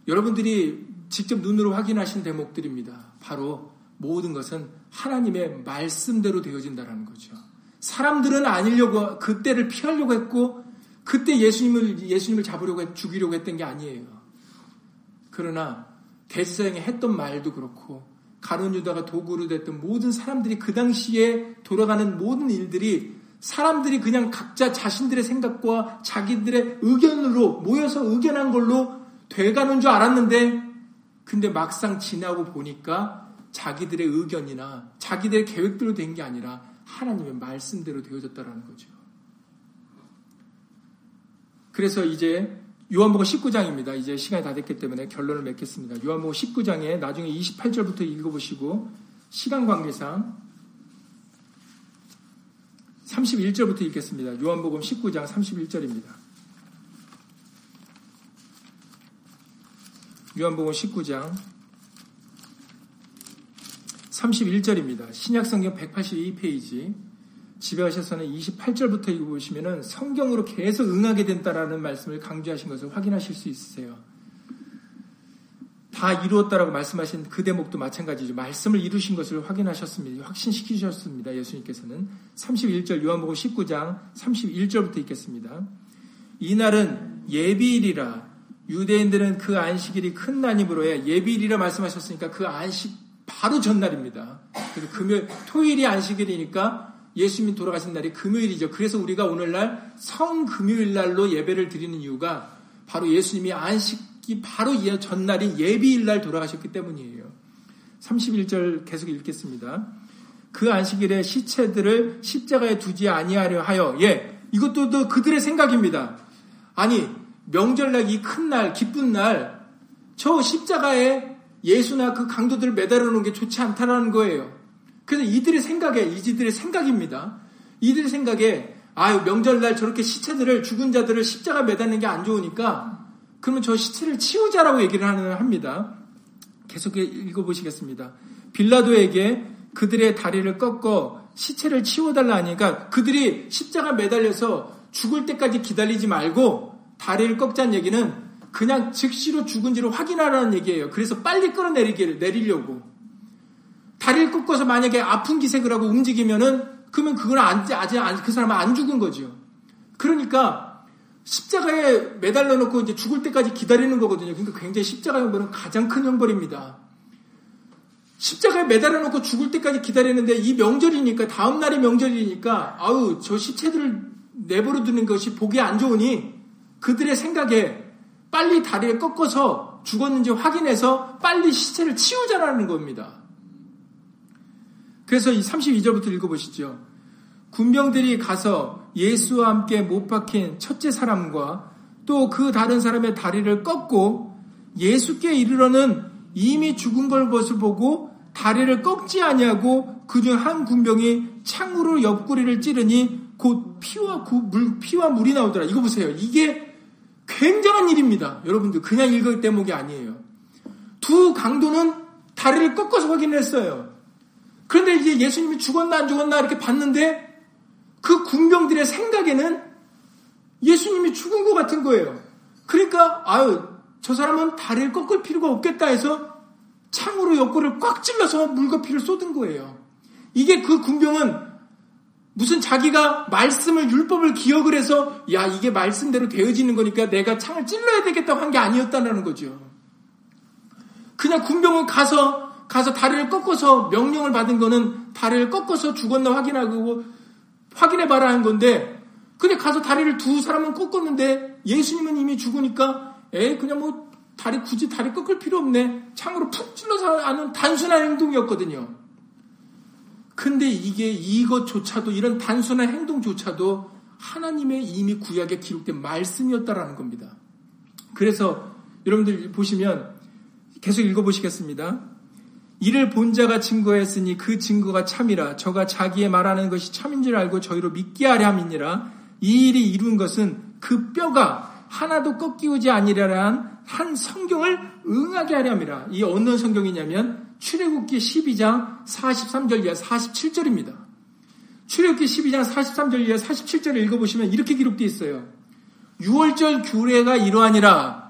여러분들이 직접 눈으로 확인하신 대목들입니다. 바로 모든 것은 하나님의 말씀대로 되어진다는 거죠. 사람들은 아니려고 그때를 피하려고 했고 그때 예수님을 예수님을 잡으려고 했, 죽이려고 했던 게 아니에요. 그러나 대세상에 했던 말도 그렇고 가론 유다가 도구로 됐던 모든 사람들이 그 당시에 돌아가는 모든 일들이 사람들이 그냥 각자 자신들의 생각과 자기들의 의견으로 모여서 의견한 걸로 돼가는 줄 알았는데, 근데 막상 지나고 보니까 자기들의 의견이나 자기들의 계획대로 된 게 아니라 하나님의 말씀대로 되어졌다라는 거죠. 그래서 이제 요한복음 19장입니다. 이제 시간이 다 됐기 때문에 결론을 맺겠습니다. 요한복음 19장에 나중에 28절부터 읽어보시고 시간 관계상 31절부터 읽겠습니다. 요한복음 19장 31절입니다. 요한복음 19장 31절입니다. 신약성경 182페이지 집에 가셔서는 28절부터 읽어보시면 성경으로 계속 응하게 된다라는 말씀을 강조하신 것을 확인하실 수 있으세요. 다 이루었다라고 말씀하신 그 대목도 마찬가지죠. 말씀을 이루신 것을 확인하셨습니다. 확신시키셨습니다. 예수님께서는 31절 요한복음 19장 31절부터 읽겠습니다. 이날은 예비일이라 유대인들은 그 안식일이 큰 날이므로 해 예비일이라 말씀하셨으니까 그 안식 바로 전날입니다. 그래서 금요일 토요일이 안식일이니까 예수님이 돌아가신 날이 금요일이죠. 그래서 우리가 오늘날 성금요일 날로 예배를 드리는 이유가 바로 예수님이 안식 바로 전날인 예비일 날 돌아가셨기 때문이에요. 31절 계속 읽겠습니다. 그 안식일에 시체들을 십자가에 두지 아니하려 하여 예 이것도 또 그들의 생각입니다. 아니 명절날 이 큰 날 기쁜 날 저 십자가에 예수나 그 강도들을 매달아 놓은 게 좋지 않다라는 거예요. 그래서 이들의 생각에 이들의 생각입니다. 이들의 생각에 아유 명절날 저렇게 시체들을 죽은 자들을 십자가 매달는 게 안 좋으니까 그러면 저 시체를 치우자라고 얘기를 합니다. 계속 읽어보시겠습니다. 빌라도에게 그들의 다리를 꺾어 시체를 치워달라 하니까 그들이 십자가 매달려서 죽을 때까지 기다리지 말고 다리를 꺾자는 얘기는 그냥 즉시로 죽은지를 확인하라는 얘기예요. 그래서 빨리 끌어내리기를 내리려고 다리를 꺾어서 만약에 아픈 기색을 하고 움직이면은 그러면 그건 아직 그 사람은 안 죽은 거죠. 그러니까 십자가에 매달려 놓고 이제 죽을 때까지 기다리는 거거든요. 그러니까 굉장히 십자가 형벌은 가장 큰 형벌입니다. 십자가에 매달려 놓고 죽을 때까지 기다리는데 이 명절이니까 다음 날이 명절이니까 아우 저 시체들을 내버려 두는 것이 보기 안 좋으니 그들의 생각에 빨리 다리를 꺾어서 죽었는지 확인해서 빨리 시체를 치우자라는 겁니다. 그래서 이 32절부터 읽어보시죠. 군병들이 가서 예수와 함께 못 박힌 첫째 사람과 또 그 다른 사람의 다리를 꺾고 예수께 이르러는 이미 죽은 걸 것을 보고 다리를 꺾지 아니하고 그중 한 군병이 창으로 옆구리를 찌르니 곧 피와 구, 물, 피와 물이 나오더라. 이거 보세요. 이게 굉장한 일입니다. 여러분들 그냥 읽을 대목이 아니에요. 두 강도는 다리를 꺾어서 확인했어요. 그런데 이제 예수님이 죽었나 안 죽었나 이렇게 봤는데 그 군병들의 생각에는 예수님이 죽은 것 같은 거예요. 그러니까 아유 저 사람은 다리를 꺾을 필요가 없겠다 해서 창으로 옆구리를 꽉 찔러서 물거피를 쏟은 거예요. 이게 그 군병은 무슨 자기가 말씀을 율법을 기억을 해서 야 이게 말씀대로 되어지는 거니까 내가 창을 찔러야 되겠다고 한 게 아니었다는 거죠. 그냥 군병은 가서 가서 다리를 꺾어서 명령을 받은 거는 다리를 꺾어서 죽었나 확인하고 확인해 봐라 한 건데 근데 가서 다리를 두 사람은 꺾었는데 예수님은 이미 죽으니까 에 그냥 뭐 다리 굳이 다리 꺾을 필요 없네 창으로 푹 찔러서 하는 단순한 행동이었거든요. 근데 이게 이것조차도 이런 단순한 행동조차도 하나님의 이미 구약에 기록된 말씀이었다라는 겁니다. 그래서 여러분들 보시면 계속 읽어보시겠습니다. 이를 본 자가 증거했으니 그 증거가 참이라 저가 자기의 말하는 것이 참인 줄 알고 저희로 믿게 하려 함이니라 이 일이 이룬 것은 그 뼈가 하나도 꺾이오지 아니라란 한 성경을 응하게 하려 함이라 이 어느 성경이냐면 출애굽기 12장 43절 이하 47절입니다. 출애굽기 12장 43절 이하 47절을 읽어보시면 이렇게 기록되어 있어요. 6월절 규례가 이러하니라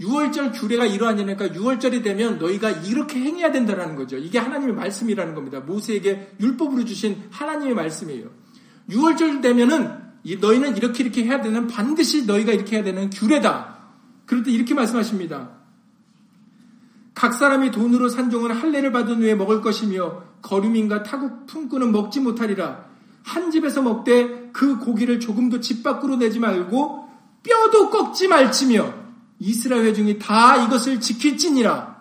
6월절 규례가 이러하니까 6월절이 되면 너희가 이렇게 행해야 된다는 거죠. 이게 하나님의 말씀이라는 겁니다. 모세에게 율법으로 주신 하나님의 말씀이에요. 6월절 되면은 너희는 이렇게 이렇게 해야 되는 반드시 너희가 이렇게 해야 되는 규례다. 그럴 때 이렇게 말씀하십니다. 각 사람이 돈으로 산 종은 할례를 받은 후에 먹을 것이며 거류민과 타국 품꾼은 먹지 못하리라. 한 집에서 먹되 그 고기를 조금도 집 밖으로 내지 말고 뼈도 꺾지 말지며 이스라엘 회중이 다 이것을 지킬지니라.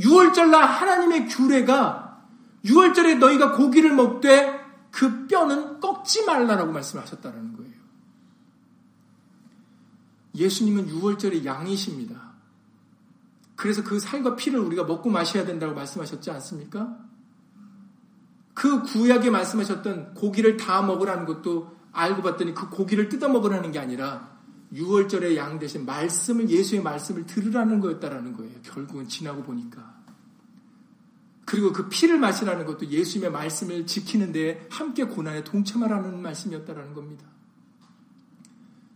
6월절날 하나님의 규례가 6월절에 너희가 고기를 먹되 그 뼈는 꺾지 말라라고 말씀하셨다는 거예요. 예수님은 6월절의 양이십니다. 그래서 그 살과 피를 우리가 먹고 마셔야 된다고 말씀하셨지 않습니까? 그 구약에 말씀하셨던 고기를 다 먹으라는 것도 알고 봤더니 그 고기를 뜯어 먹으라는 게 아니라 6월절의 양 대신 말씀을 예수의 말씀을 들으라는 거였다라는 거예요. 결국은 지나고 보니까. 그리고 그 피를 마시라는 것도 예수님의 말씀을 지키는데 함께 고난에 동참하라는 말씀이었다라는 겁니다.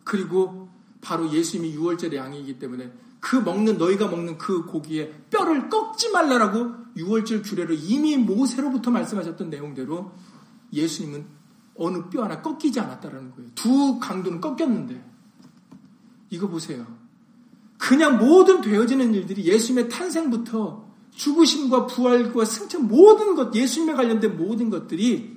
그리고 바로 예수님이 6월절의 양이기 때문에 그 먹는 너희가 먹는 그 고기에 뼈를 꺾지 말라라고 6월절 규례로 이미 모세로부터 말씀하셨던 내용대로 예수님은 어느 뼈 하나 꺾이지 않았다라는 거예요. 두 강도는 꺾였는데 이거 보세요. 그냥 모든 되어지는 일들이 예수님의 탄생부터 죽으심과 부활과 승천 모든 것, 예수님에 관련된 모든 것들이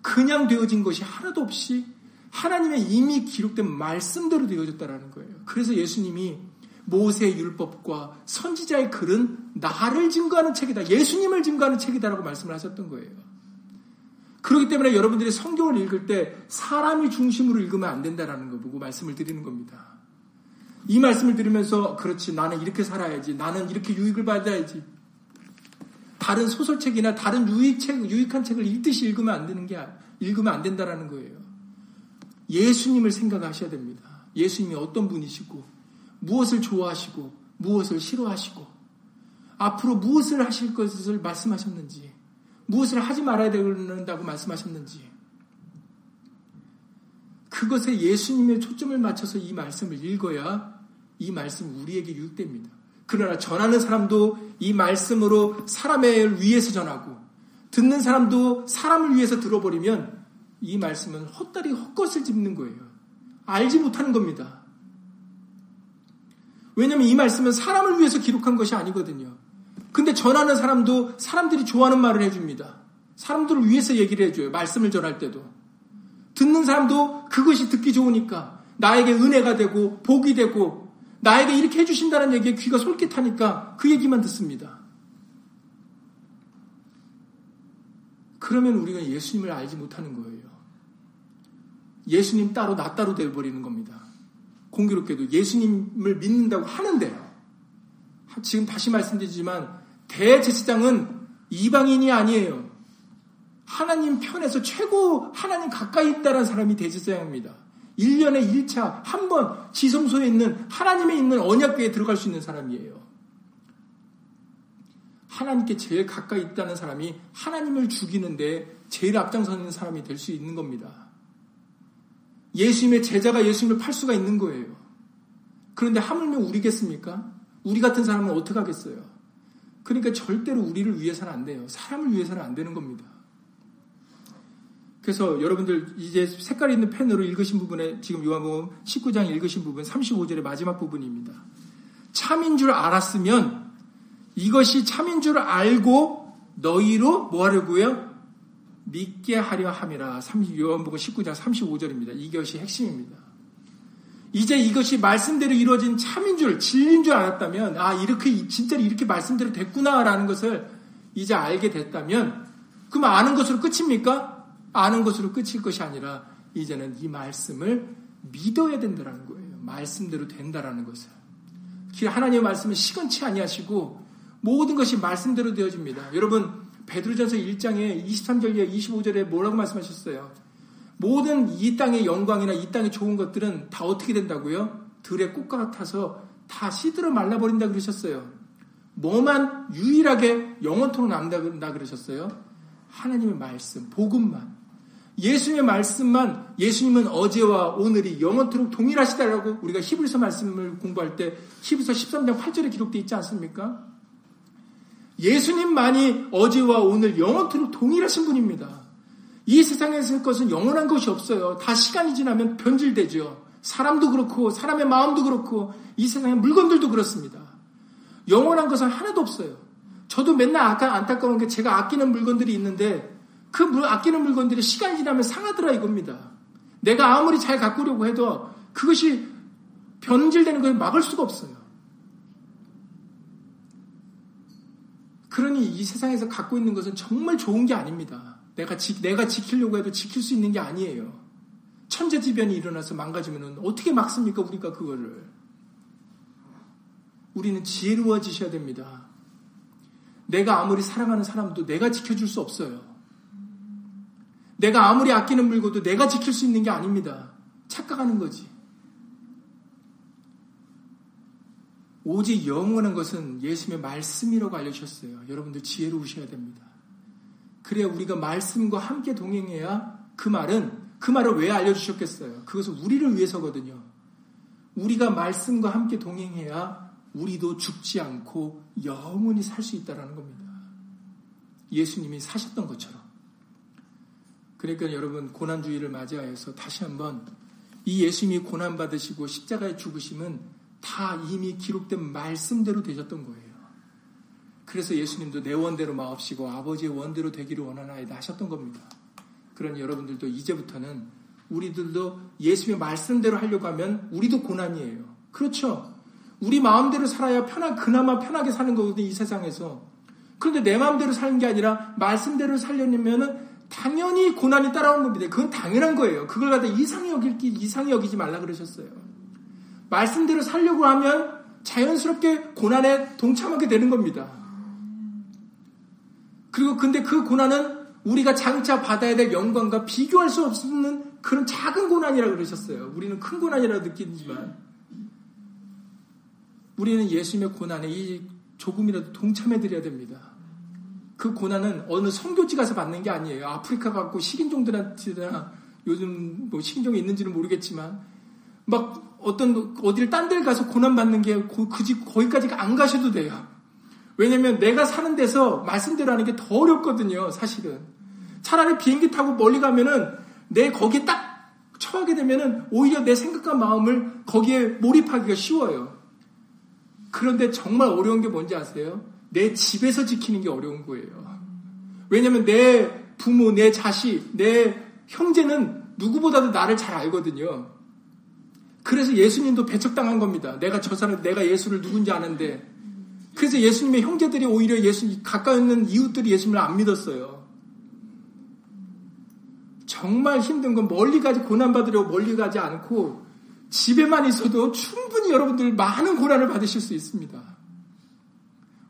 그냥 되어진 것이 하나도 없이 하나님의 이미 기록된 말씀대로 되어졌다라는 거예요. 그래서 예수님이 모세의 율법과 선지자의 글은 나를 증거하는 책이다. 예수님을 증거하는 책이다라고 말씀을 하셨던 거예요. 그렇기 때문에 여러분들이 성경을 읽을 때 사람이 중심으로 읽으면 안 된다라는 거 보고 말씀을 드리는 겁니다. 이 말씀을 들으면서 그렇지 나는 이렇게 살아야지 나는 이렇게 유익을 받아야지 다른 소설책이나 다른 유익책 유익한 책을 읽듯이 읽으면 안 되는 게 읽으면 안 된다라는 거예요. 예수님을 생각하셔야 됩니다. 예수님이 어떤 분이시고 무엇을 좋아하시고 무엇을 싫어하시고 앞으로 무엇을 하실 것을 말씀하셨는지 무엇을 하지 말아야 된다고 말씀하셨는지 그것에 예수님의 초점을 맞춰서 이 말씀을 읽어야 이 말씀 우리에게 유익됩니다. 그러나 전하는 사람도 이 말씀으로 사람을 위해서 전하고 듣는 사람도 사람을 위해서 들어버리면 이 말씀은 헛다리 헛것을 짚는 거예요. 알지 못하는 겁니다. 왜냐하면 이 말씀은 사람을 위해서 기록한 것이 아니거든요. 근데 전하는 사람도 사람들이 좋아하는 말을 해줍니다. 사람들을 위해서 얘기를 해줘요. 말씀을 전할 때도. 듣는 사람도 그것이 듣기 좋으니까 나에게 은혜가 되고 복이 되고 나에게 이렇게 해주신다는 얘기에 귀가 솔깃하니까 그 얘기만 듣습니다. 그러면 우리가 예수님을 알지 못하는 거예요. 예수님 따로 나 따로 되어버리는 겁니다. 공교롭게도 예수님을 믿는다고 하는데 지금 다시 말씀드리지만 대제사장은 이방인이 아니에요. 하나님 편에서 최고 하나님 가까이 있다는 사람이 대제사장입니다. 1년에 1차 한 번 지성소에 있는 하나님의 있는 언약궤에 들어갈 수 있는 사람이에요. 하나님께 제일 가까이 있다는 사람이 하나님을 죽이는데 제일 앞장서는 사람이 될 수 있는 겁니다. 예수님의 제자가 예수님을 팔 수가 있는 거예요. 그런데 하물며 우리겠습니까? 우리 같은 사람은 어떻게 하겠어요? 그러니까 절대로 우리를 위해서는 안 돼요. 사람을 위해서는 안 되는 겁니다. 그래서 여러분들 이제 색깔 있는 펜으로 읽으신 부분에 지금 요한복음 19장 읽으신 부분 35절의 마지막 부분입니다. 참인 줄 알았으면 이것이 참인 줄 알고 너희로 뭐 하려고요? 믿게 하려 함이라. 요한복음 19장 35절입니다. 이것이 핵심입니다. 이제 이것이 말씀대로 이루어진 참인 줄, 진리인 줄 알았다면, 아, 이렇게, 진짜로 이렇게 말씀대로 됐구나라는 것을 이제 알게 됐다면, 그럼 아는 것으로 끝입니까? 아는 것으로 끝일 것이 아니라, 이제는 이 말씀을 믿어야 된다는 거예요. 말씀대로 된다라는 것을. 하나님의 말씀은 시건치 아니하시고, 모든 것이 말씀대로 되어집니다. 여러분, 베드로전서 1장에 23절에 25절에 뭐라고 말씀하셨어요? 모든 이 땅의 영광이나 이 땅의 좋은 것들은 다 어떻게 된다고요? 들의 꽃과 같아서 다 시들어 말라버린다 그러셨어요. 뭐만 유일하게 영원토록 남다 그러셨어요? 하나님의 말씀, 복음만. 예수님의 말씀만 예수님은 어제와 오늘이 영원토록 동일하시다라고 우리가 히브리서 말씀을 공부할 때 히브리서 13장 8절에 기록되어 있지 않습니까? 예수님만이 어제와 오늘 영원토록 동일하신 분입니다. 이 세상에서 것은 영원한 것이 없어요. 다 시간이 지나면 변질되죠. 사람도 그렇고 사람의 마음도 그렇고 이 세상의 물건들도 그렇습니다. 영원한 것은 하나도 없어요. 저도 맨날 아까 안타까운 게 제가 아끼는 물건들이 있는데 그 아끼는 물건들이 시간이 지나면 상하더라 이겁니다. 내가 아무리 잘 가꾸려고 해도 그것이 변질되는 걸 막을 수가 없어요. 그러니 이 세상에서 갖고 있는 것은 정말 좋은 게 아닙니다. 내가, 지, 내가 지키려고 해도 지킬 수 있는 게 아니에요. 천재지변이 일어나서 망가지면 어떻게 막습니까, 우리가 그거를. 우리는 지혜로워지셔야 됩니다. 내가 아무리 사랑하는 사람도 내가 지켜줄 수 없어요. 내가 아무리 아끼는 물건도 내가 지킬 수 있는 게 아닙니다. 착각하는 거지. 오직 영원한 것은 예수님의 말씀이라고 알려주셨어요. 여러분들 지혜로우셔야 됩니다. 그래야 우리가 말씀과 함께 동행해야 그 말은 그 말을 왜 알려주셨겠어요? 그것은 우리를 위해서거든요. 우리가 말씀과 함께 동행해야 우리도 죽지 않고 영원히 살 수 있다는 겁니다. 예수님이 사셨던 것처럼. 그러니까 여러분 고난주의를 맞이하여서 다시 한번 이 예수님이 고난 받으시고 십자가에 죽으심은 다 이미 기록된 말씀대로 되셨던 거예요. 그래서 예수님도 내 원대로 마옵시고 아버지의 원대로 되기를 원하나이다 하셨던 겁니다. 그러니 여러분들도 이제부터는 우리들도 예수님의 말씀대로 하려고 하면 우리도 고난이에요. 그렇죠. 우리 마음대로 살아야 편하, 그나마 편하게 사는 거거든요, 이 세상에서. 그런데 내 마음대로 사는 게 아니라 말씀대로 살려면 당연히 고난이 따라오는 겁니다. 그건 당연한 거예요. 그걸 갖다 이상히 여기, 이상히 여기지 말라 그러셨어요. 말씀대로 살려고 하면 자연스럽게 고난에 동참하게 되는 겁니다. 그리고 근데 그 고난은 우리가 장차 받아야 될 영광과 비교할 수 없는 그런 작은 고난이라고 그러셨어요. 우리는 큰 고난이라고 느끼지만 우리는 예수님의 고난에 이 조금이라도 동참해 드려야 됩니다. 그 고난은 어느 성교지 가서 받는 게 아니에요. 아프리카 갖고 식인종들한테나 요즘 뭐 식인종이 있는지는 모르겠지만 막 어떤 어디를 딴 데를 가서 고난 받는 게 그집 거기까지 안 가셔도 돼요. 왜냐면 내가 사는 데서 말씀대로 하는 게 더 어렵거든요, 사실은. 차라리 비행기 타고 멀리 가면은 내 거기에 딱 처하게 되면은 오히려 내 생각과 마음을 거기에 몰입하기가 쉬워요. 그런데 정말 어려운 게 뭔지 아세요? 내 집에서 지키는 게 어려운 거예요. 왜냐면 내 부모, 내 자식, 내 형제는 누구보다도 나를 잘 알거든요. 그래서 예수님도 배척당한 겁니다. 내가 저 사람, 내가 예수를 누군지 아는데. 그래서 예수님의 형제들이 오히려 예수, 가까이 있는 이웃들이 예수님을 안 믿었어요. 정말 힘든 건 멀리 가지, 고난받으려고 멀리 가지 않고 집에만 있어도 충분히 여러분들 많은 고난을 받으실 수 있습니다.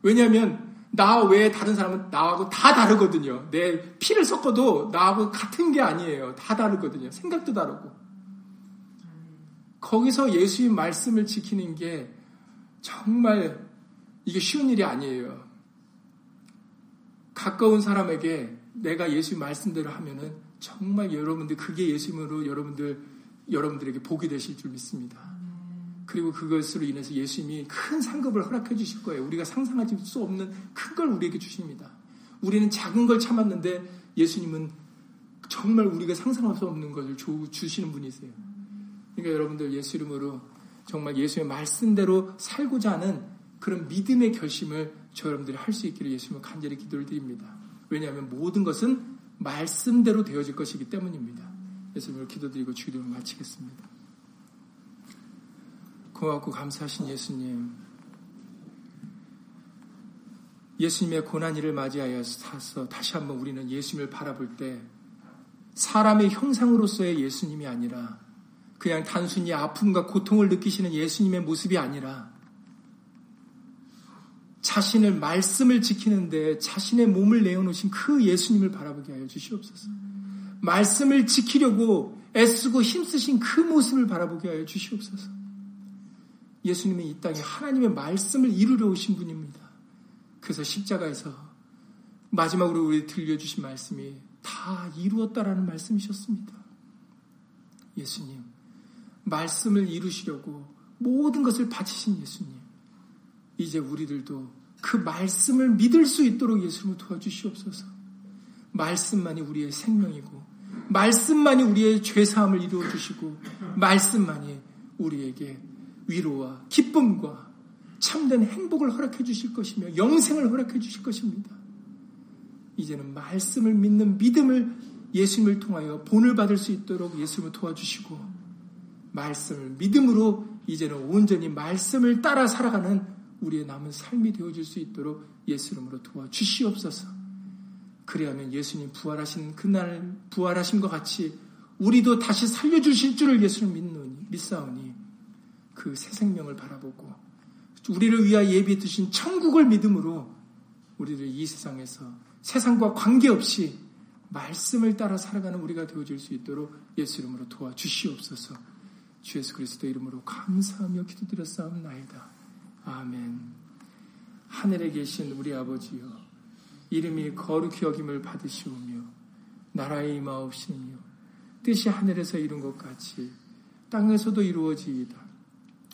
왜냐하면 나 외에 다른 사람은 나하고 다 다르거든요. 내 피를 섞어도 나하고 같은 게 아니에요. 다 다르거든요. 생각도 다르고. 거기서 예수의 말씀을 지키는 게 정말 이게 쉬운 일이 아니에요. 가까운 사람에게 내가 예수 말씀대로 하면은 정말 여러분들 그게 예수님으로 여러분들 여러분들에게 복이 되실 줄 믿습니다. 그리고 그것으로 인해서 예수님이 큰 상급을 허락해 주실 거예요. 우리가 상상하지 수 없는 큰 걸 우리에게 주십니다. 우리는 작은 걸 참았는데 예수님은 정말 우리가 상상할 수 없는 것을 주시는 분이세요. 그러니까 여러분들 예수 이름으로 정말 예수의 말씀대로 살고자 하는 그런 믿음의 결심을 저 여러분들이 할 수 있기를 예수님을 간절히 기도를 드립니다. 왜냐하면 모든 것은 말씀대로 되어질 것이기 때문입니다. 예수님을 기도드리고 주기도를 마치겠습니다. 고맙고 감사하신 예수님. 예수님의 고난이를 맞이하여 사서 다시 한번 우리는 예수님을 바라볼 때 사람의 형상으로서의 예수님이 아니라 그냥 단순히 아픔과 고통을 느끼시는 예수님의 모습이 아니라 자신을 말씀을 지키는데 자신의 몸을 내어놓으신 그 예수님을 바라보게 하여 주시옵소서. 말씀을 지키려고 애쓰고 힘쓰신 그 모습을 바라보게 하여 주시옵소서. 예수님은 이 땅에 하나님의 말씀을 이루려 오신 분입니다. 그래서 십자가에서 마지막으로 우리 들려주신 말씀이 다 이루었다라는 말씀이셨습니다. 예수님, 말씀을 이루시려고 모든 것을 바치신 예수님. 이제 우리들도 그 말씀을 믿을 수 있도록 예수님을 도와주시옵소서. 말씀만이 우리의 생명이고, 말씀만이 우리의 죄사함을 이루어 주시고, 말씀만이 우리에게 위로와 기쁨과 참된 행복을 허락해 주실 것이며, 영생을 허락해 주실 것입니다. 이제는 말씀을 믿는 믿음을 예수님을 통하여 본을 받을 수 있도록 예수님을 도와주시고, 말씀을 믿음으로 이제는 온전히 말씀을 따라 살아가는 우리의 남은 삶이 되어질 수 있도록 예수 이름으로 도와주시옵소서. 그리하면 예수님 부활하신 그날 부활하신 것 같이 우리도 다시 살려주실 줄을 예수를 믿노니 믿사오니 그 새 생명을 바라보고 우리를 위하여 예비해 두신 천국을 믿음으로 우리를 이 세상에서 세상과 관계없이 말씀을 따라 살아가는 우리가 되어질 수 있도록 예수 이름으로 도와주시옵소서. 주 예수 그리스도 이름으로 감사하며 기도드렸사옵나이다. 아멘. 하늘에 계신 우리 아버지여, 이름이 거룩히 여김을 받으시오며, 나라의 임하옵시니요. 뜻이 하늘에서 이룬 것 같이 땅에서도 이루어지이다.